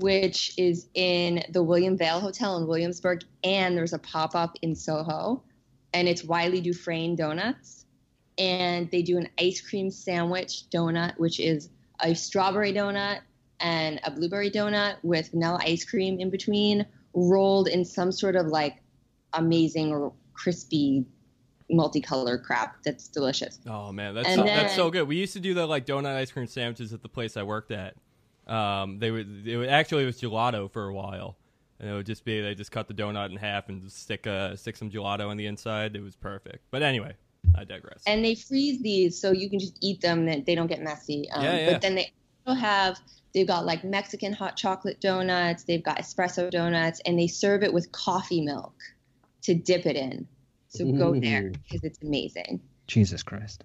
which is in the William Vale Hotel in Williamsburg, and there's a pop up in Soho, and it's Wylie Dufresne Donuts, and they do an ice cream sandwich donut, which is a strawberry donut and a blueberry donut with vanilla ice cream in between, rolled in some sort of like amazing or crispy multicolored crap that's delicious. Oh man, that's so, that's so good. We used to do the like donut ice cream sandwiches at the place I worked at. Um, they would it would actually it was gelato for a while, and it would just be they just cut the donut in half and stick uh stick some gelato on the inside. It was perfect. But anyway, I digress. And they freeze these so you can just eat them that they don't get messy. Um, Yeah, yeah. But then they also have they've got like Mexican hot chocolate donuts, they've got espresso donuts, and they serve it with coffee milk to dip it in. So go there because it's amazing. Jesus Christ.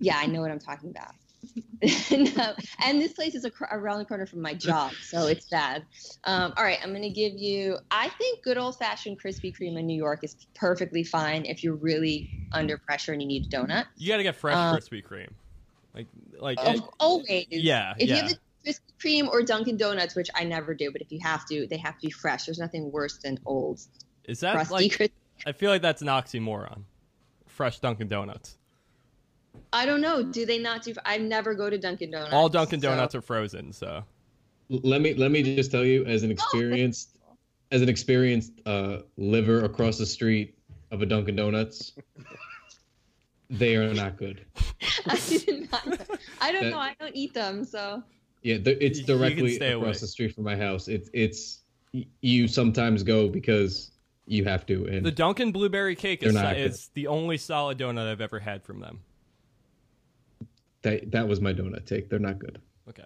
Yeah, I know what I'm talking about. *laughs* no, and this place is around the corner from my job, so it's bad. Um, all right, I'm gonna give you. I think good old fashioned Krispy Kreme in New York is perfectly fine if you're really under pressure and you need a donut. you got to get fresh Um, Krispy Kreme, like like Of- it- always. yeah If you have the Krispy Kreme or Dunkin' Donuts, which I never do, but if you have to, they have to be fresh. There's nothing worse than old Is that like Krispy. I feel like that's an oxymoron. Fresh Dunkin' Donuts. I don't know. Do they not do? I never go to Dunkin' Donuts. All Dunkin' so- Donuts are frozen, so Let me let me just tell you, as an *laughs* experienced as an experienced uh, liver across the street of a Dunkin' Donuts, they are not good. *laughs* I did not. I don't That- know. I don't eat them, so. Yeah, th- it's You- you can directly across away. the street from my house. It's it's you sometimes go because you have to, and the Dunkin' Blueberry Cake is, not is the only solid donut I've ever had from them. That that was my donut take. They're not good. Okay,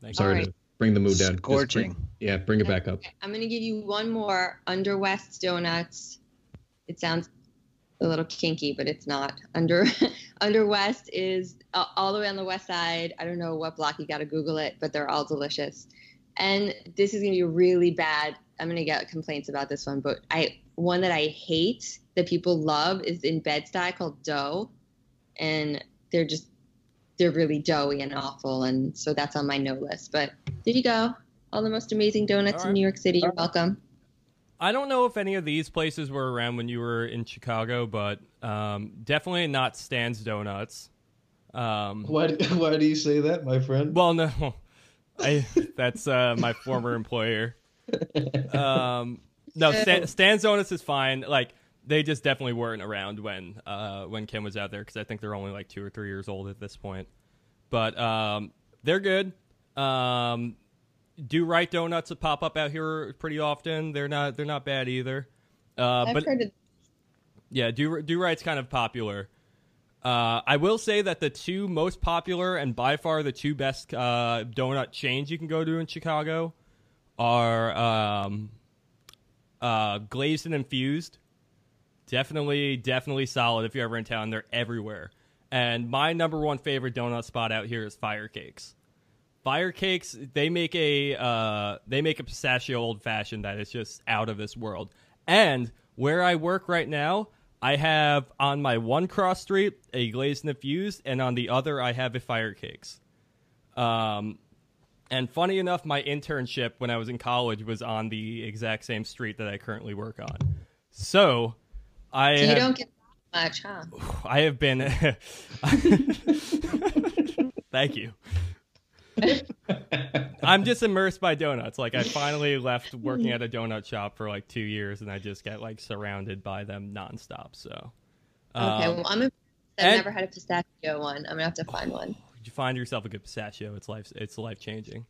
thank Sorry Alright. to bring the mood down. Just bring- yeah, bring it back up. Okay, I'm gonna give you one more. Underwest Donuts. It sounds a little kinky, but it's not. Under *laughs* Underwest is uh, all the way on the west side. I don't know what block. You got to Google it, but they're all delicious. And this is gonna be really bad. I'm gonna get complaints about this one, but I one that I hate that people love is in Bed Stuy called Dough, and they're just they're really doughy and awful, and so that's on my no list. But there you go. All the most amazing donuts All in. New York City. You're welcome. I don't know if any of these places were around when you were in Chicago, but um, definitely not Stan's Donuts. Um, Why why do you say that, my friend? well, no, *laughs* I that's uh, my former employer. *laughs* Um, no, Stan, Stan's Donuts is fine. Like they just definitely weren't around when uh, when Kim was out there because I think they're only like two or three years old at this point. But um, they're good. Um, Do-Rite donuts that pop up out here pretty often. They're not they're not bad either. Uh, I've but heard of yeah, do Do-Rite's kind of popular. Uh, I will say that the two most popular and by far the two best uh, donut chains you can go to in Chicago are um, uh, Glazed and Infused. Definitely, definitely solid if you're ever in town. They're everywhere. And my number one favorite donut spot out here is Fire Cakes. Fire Cakes, they make a uh, they make a pistachio old fashioned that is just out of this world. And where I work right now, I have on my one cross street a glazed infused, and on the other I have a Fire Cakes. Um, and funny enough, my internship when I was in college was on the exact same street that I currently work on. So I So you have- don't get that much, huh? I have been. *laughs* Thank you. I'm just immersed by donuts. Like I finally left working at a donut shop for like two years, and I just get like surrounded by them nonstop. So, Okay, um, well, I'm. I've and- never had a pistachio one. I'm gonna have to find one. you find yourself a good pistachio. It's life. It's life changing.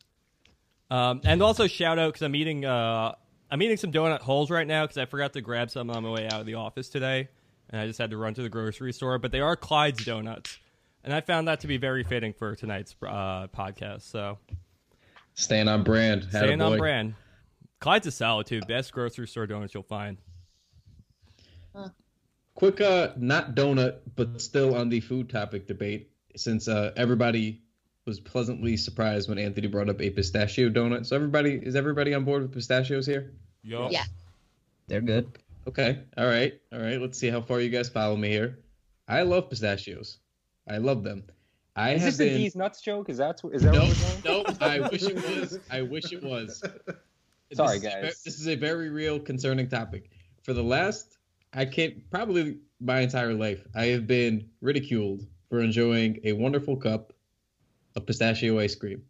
Um, and also shout out because I'm eating. Uh, I'm eating some donut holes right now because I forgot to grab some on my way out of the office today, and I just had to run to the grocery store. But they are Clyde's donuts, and I found that to be very fitting for tonight's uh, podcast. So Staying on brand. staying on brand. Clyde's a solid too. Best grocery store donuts you'll find. Quick, uh, not donut, but still on the food topic debate, since uh, everybody was pleasantly surprised when Anthony brought up a pistachio donut. So everybody is everybody on board with pistachios here? Yo. Yeah. They're good. Okay. All right. All right. Let's see how far you guys follow me here. I love pistachios. I love them. I Is have this a been. D's nuts joke? Is that is that No, what we're going? no. *laughs* I wish it was. I wish it was. Sorry, This is guys. This is a very real, concerning topic. For the last, I can't probably my entire life, I have been ridiculed for enjoying a wonderful cup of pistachio ice cream.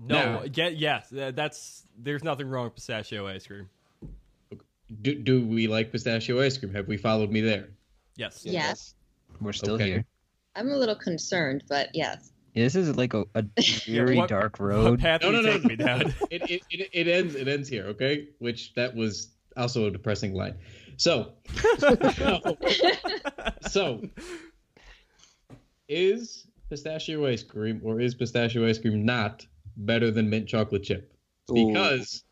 No. Now- Get yes. that- That's there's nothing wrong with pistachio ice cream. Do, do we like pistachio ice cream? Have we followed me there? Yes. Yes. We're still Okay. here. I'm a little concerned, but yes. Yeah, this is like a, a *laughs* very what- dark road. path No, no, no. me down? *laughs* It, it, it, it ends it ends here, okay? Which that was also a depressing line. So, *laughs* so is pistachio ice cream or is pistachio ice cream not better than mint chocolate chip? Ooh. Because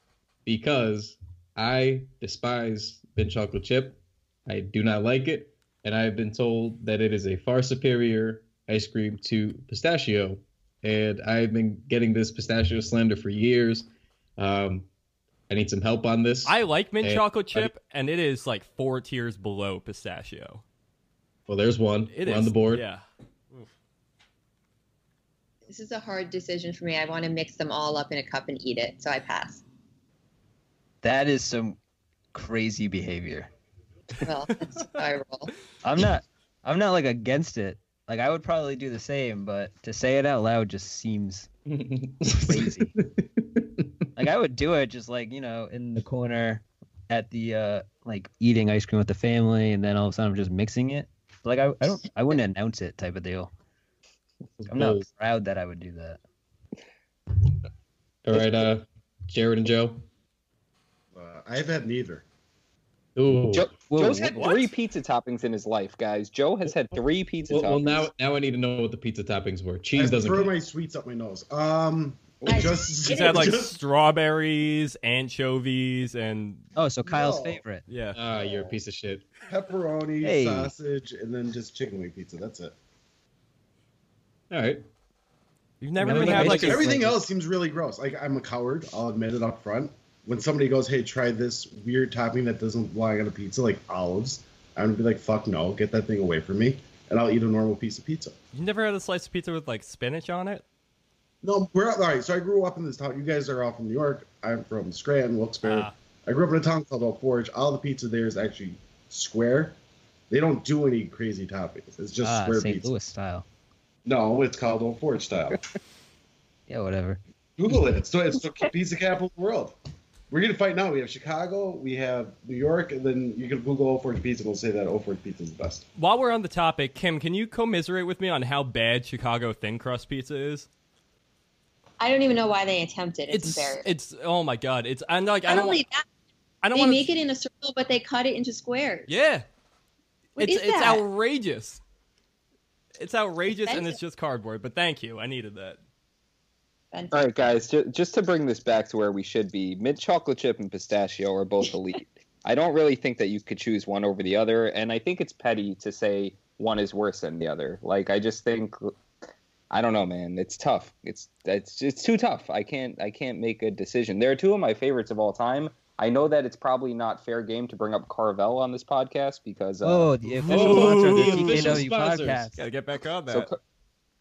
because I despise mint chocolate chip. I do not like it, and I have been told that it is a far superior ice cream to pistachio. And I've been getting this pistachio slander for years. Um, I need some help on this. I like mint Hey, chocolate buddy. chip, and it is like four tiers below pistachio. well, there's one. It We're is on the board. Yeah. This is a hard decision for me. I want to mix them all up in a cup and eat it, so I pass. That is some crazy behavior. Well, that's *laughs* how I roll. I'm not I'm not like against it. Like I would probably do the same, but to say it out loud just seems *laughs* Crazy. like I would do it just like, you know, in the corner at the uh like eating ice cream with the family and then all of a sudden I'm just mixing it. Like I, I don't I wouldn't announce it type of deal. I'm not proud that I would do that. All right, uh, Jared and Joe. Uh, I've had neither. Ooh. Joe, Whoa, Joe's had what? three pizza toppings in his life, guys. Joe has had three pizza Well, toppings. well, now now I need to know what the pizza toppings were. Cheese I doesn't. throw count. my sweets up my nose. Um, I- just He's had like just- strawberries, anchovies, and Oh, so Kyle's No. favorite. yeah. Ah, you're a piece of shit. pepperoni, Hey. sausage, and then just chicken wing pizza. That's it. All right. You've never Never even had had like ice a cream. Everything else seems really gross. Like I'm a coward. I'll admit it up front. When somebody goes, "Hey, try this weird topping that doesn't belong on a pizza, like olives," I'm gonna be like, "Fuck no, get that thing away from me," and I'll eat a normal piece of pizza. You never had a slice of pizza with like spinach on it? No, we're all right. So I grew up in this town. You guys are all from New York. I'm from Scranton, Wilkes-Barre. Ah. I grew up in a town called Old Forge. All the pizza there is actually square. They don't do any crazy toppings. It's just ah, square St. pizza. Louis style. No, it's called Old Forge style. *laughs* Yeah, whatever. Google it. It's *laughs* the, it's the pizza capital of the world. We're gonna fight now. We have Chicago, we have New York, and then you can Google Old Forge pizza. and It'll say that Old Forge pizza is the best. While we're on the topic, Kim, can you commiserate with me on how bad Chicago thin crust pizza is? I don't even know why they attempt it. It's, It's embarrassing. it's oh my god, it's I'm like I don't only that, I don't they want make it in a circle, but they cut it into squares. Yeah, What it's is it's that? outrageous. It's outrageous and Expensive. it's just cardboard. But thank you, I needed that. Fantastic. All right, guys, ju- just to bring this back to where we should be, mint chocolate chip and pistachio are both *laughs* elite. I don't really think that you could choose one over the other, and I think it's petty to say one is worse than the other. Like, I just think, I don't know, man. It's tough. It's it's it's too tough. I can't I can't make a decision. There are two of my favorites of all time. I know that it's probably not fair game to bring up Carvel on this podcast because uh, Oh, the official Ooh, sponsor of the the official TKW podcast. Gotta get back on that. So Car-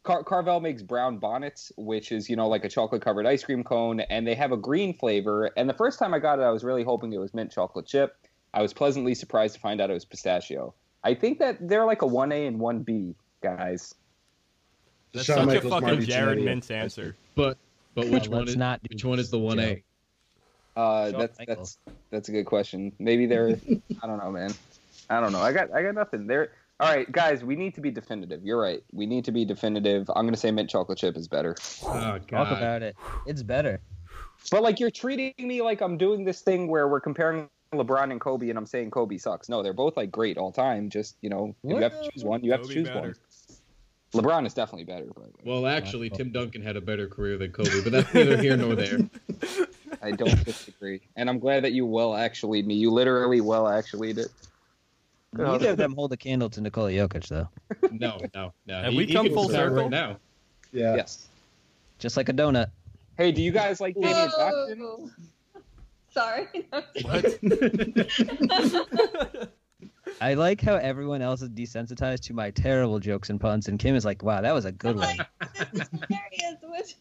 Car- Carvel makes brown bonnets, which is you know like a chocolate covered ice cream cone, and they have a green flavor. And the first time I got it, I was really hoping it was mint chocolate chip. I was pleasantly surprised to find out it was pistachio. I think that they're like a one A and one B guys. That's Shawn such Michaels, a fucking Marty Jared Jannetty. Mintz answer. But But *laughs* which one is not which one is the one A? Uh, Shawn that's Michaels. that's that's a good question. Maybe they're. *laughs* I don't know, man. I don't know. I got I got nothing. There. All right, guys. We need to be definitive. You're right. We need to be definitive. I'm gonna say mint chocolate chip is better. Oh Talk about it. It's better. But like you're treating me like I'm doing this thing where we're comparing LeBron and Kobe, and I'm saying Kobe sucks. No, they're both like great all time. Just you know, if you have to choose one, you have to choose better. one. LeBron is definitely better, but Well, actually, Tim Duncan had a better career than Kobe, but that's neither here nor there. *laughs* I don't disagree. And I'm glad that you well actually me. You literally well actually did. Neither of them hold a candle to Nikola Jokic, though. No, no, no. *laughs* Have He- we he come full circle? right now? Yeah. Yes. Just like a donut. Hey, do you guys like Damyean Dotson? Whoa. Sorry. *laughs* *laughs* I like how everyone else is desensitized to my terrible jokes and puns, and Kim is like, "Wow, that was a good one." this hilarious. Which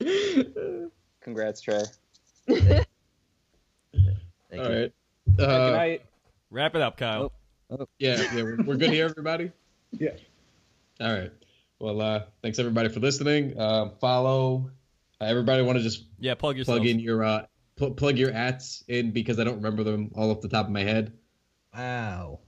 one? Congrats, Trey. *laughs* Thank All you. right. Good Uh, night. Wrap it up, Kyle. yeah, yeah, we're, we're good here, everybody. *laughs* Yeah. All right. Well, uh, thanks everybody for listening. Uh, follow. Uh, everybody want to just Yeah, plug yourself. plug in your uh, pl- plug your ats in because I don't remember them all off the top of my head. Wow.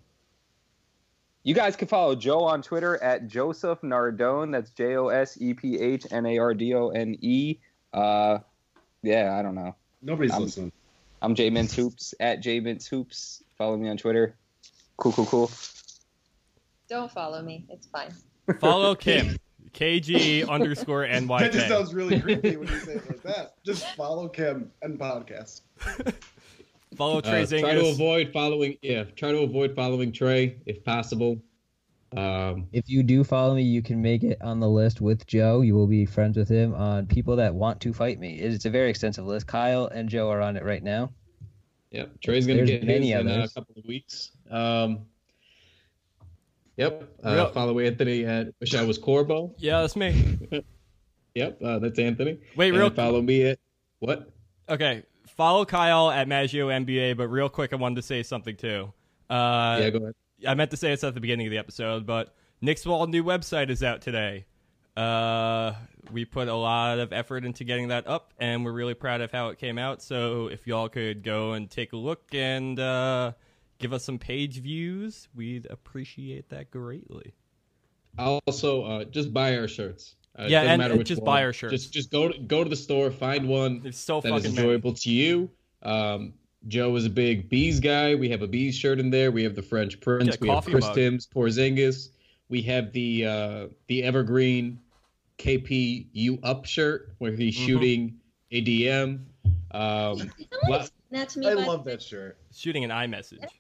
You guys can follow Joe on Twitter at Joseph Nardone. That's J O S E P H N A R D O N E. Uh, yeah, I don't know. Nobody's I'm- listening. I'm J Mintz Hoops at J Mintz Hoops. Follow me on Twitter. Cool, cool, cool. Don't follow me. It's fine. Follow *laughs* Kim. KG underscore *laughs* That just sounds really creepy when you say it like that. Just follow Kim and podcast. Follow Trey Uh, try to avoid following. Yeah, try to avoid following Trey if possible. Um, If you do follow me, you can make it on the list with Joe. You will be friends with him on people that want to fight me. It's a very extensive list. Kyle and Joe are on it right now. Yep, Trey's gonna There's get many his in a couple of weeks. Um, yep. Uh, Real- follow Anthony at Wish I Was Corbo. Yeah, that's me. *laughs* Yep, uh, that's Anthony. Wait, And real follow me at what? Okay, follow Kyle at Maggio NBA. But real quick, I wanted to say something too. Uh, yeah, go ahead. I meant to say this at the beginning of the episode, but Knicks Wall new website is out today. Uh, we put a lot of effort into getting that up, and we're really proud of how it came out. So if y'all could go and take a look and uh, give us some page views, we'd appreciate that greatly. Also, uh, just buy our shirts. Uh, it Yeah, doesn't and- just one. buy our shirts. Just just go to, go to the store, find one There's so that is fucking many. enjoyable to you. Um, Joe is a big bees guy. We have a bees shirt in there. We have the French Prince. Get a we have Chris mug. Timms, Porzingis. We have the uh, the evergreen KP U up shirt where he's Mhm. shooting a DM. Um, Someone Well, that to me. I love that shirt. Shooting an iMessage. Did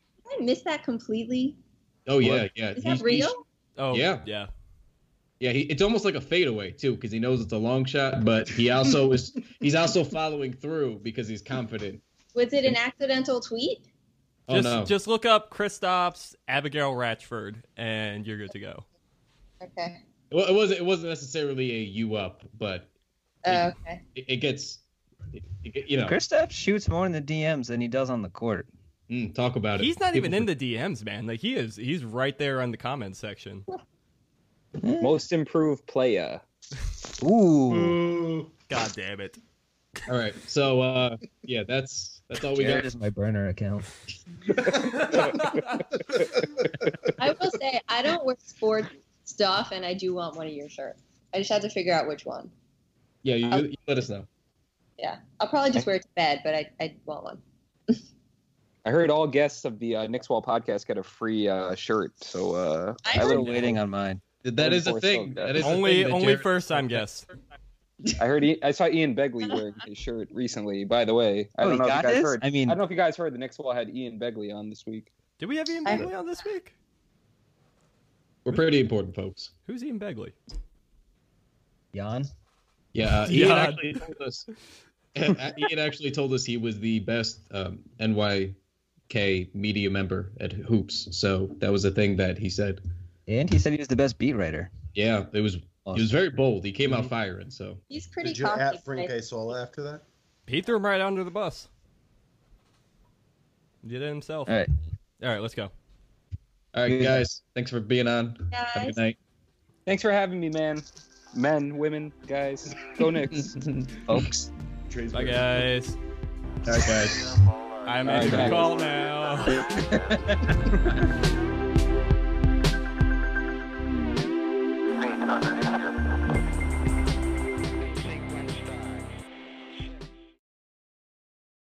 I missed that completely. oh yeah, yeah. Is He's- that he's- real? Oh Yeah. yeah. Yeah, he, it's almost like a fadeaway too, because he knows it's a long shot, but he also is he's also following through because he's confident. Was it an accidental tweet? Oh just no! just look up Kristaps Abigail Ratchford, and you're good to go. Okay. Well, it wasn't it wasn't necessarily a you up, but Oh, okay. it, it gets it, it, you know Kristaps shoots more in the DMs than he does on the court. mm, talk about it. He's not even People in the DMs, man. Like he is. He's right there on the comments section. Most improved player. Ooh. Ooh. God damn it. all right, so uh, yeah, that's that's all we Jared got. is my burner account. *laughs* I will say I don't wear sports stuff, and I do want one of your shirts. I just have to figure out which one. Yeah, you, you let us know. Yeah, I'll probably just wear it to bed, but I, I want one. *laughs* I heard all guests of the uh, Knicks Wall podcast get a free uh, shirt. So uh, I I I'm heard still would- waiting on mine. That is a thing. of That that. is a only thing that only Jared- first time guests. I heard he, I saw Ian Begley *laughs* wearing his shirt recently. By the way, I Oh, don't he know if you guys his? heard. I mean- I don't know if you guys heard the Knicks Wall had Ian Begley on this week. Did we have Ian Begley on this week? We're pretty important folks. Who's Ian Begley? Jan? Yeah, uh, Ian Yeah. actually told us. *laughs* Ian actually told us he was the best um, NYK media member at Hoops. So that was a thing that he said. And he said he was the best beat writer. Yeah, it was. He was very bold. He came out mm-hmm. firing. So He's pretty Did you cocky. at Frank right? Isola after that? He threw him right under the bus. Did it himself. All right. All right, let's go. all right, guys, thanks for being on. Have a good night. Thanks for having me, man. Men, women, guys, go Knicks. *laughs* Folks. Bye, guys. All right, guys. I'm All right, making the call now.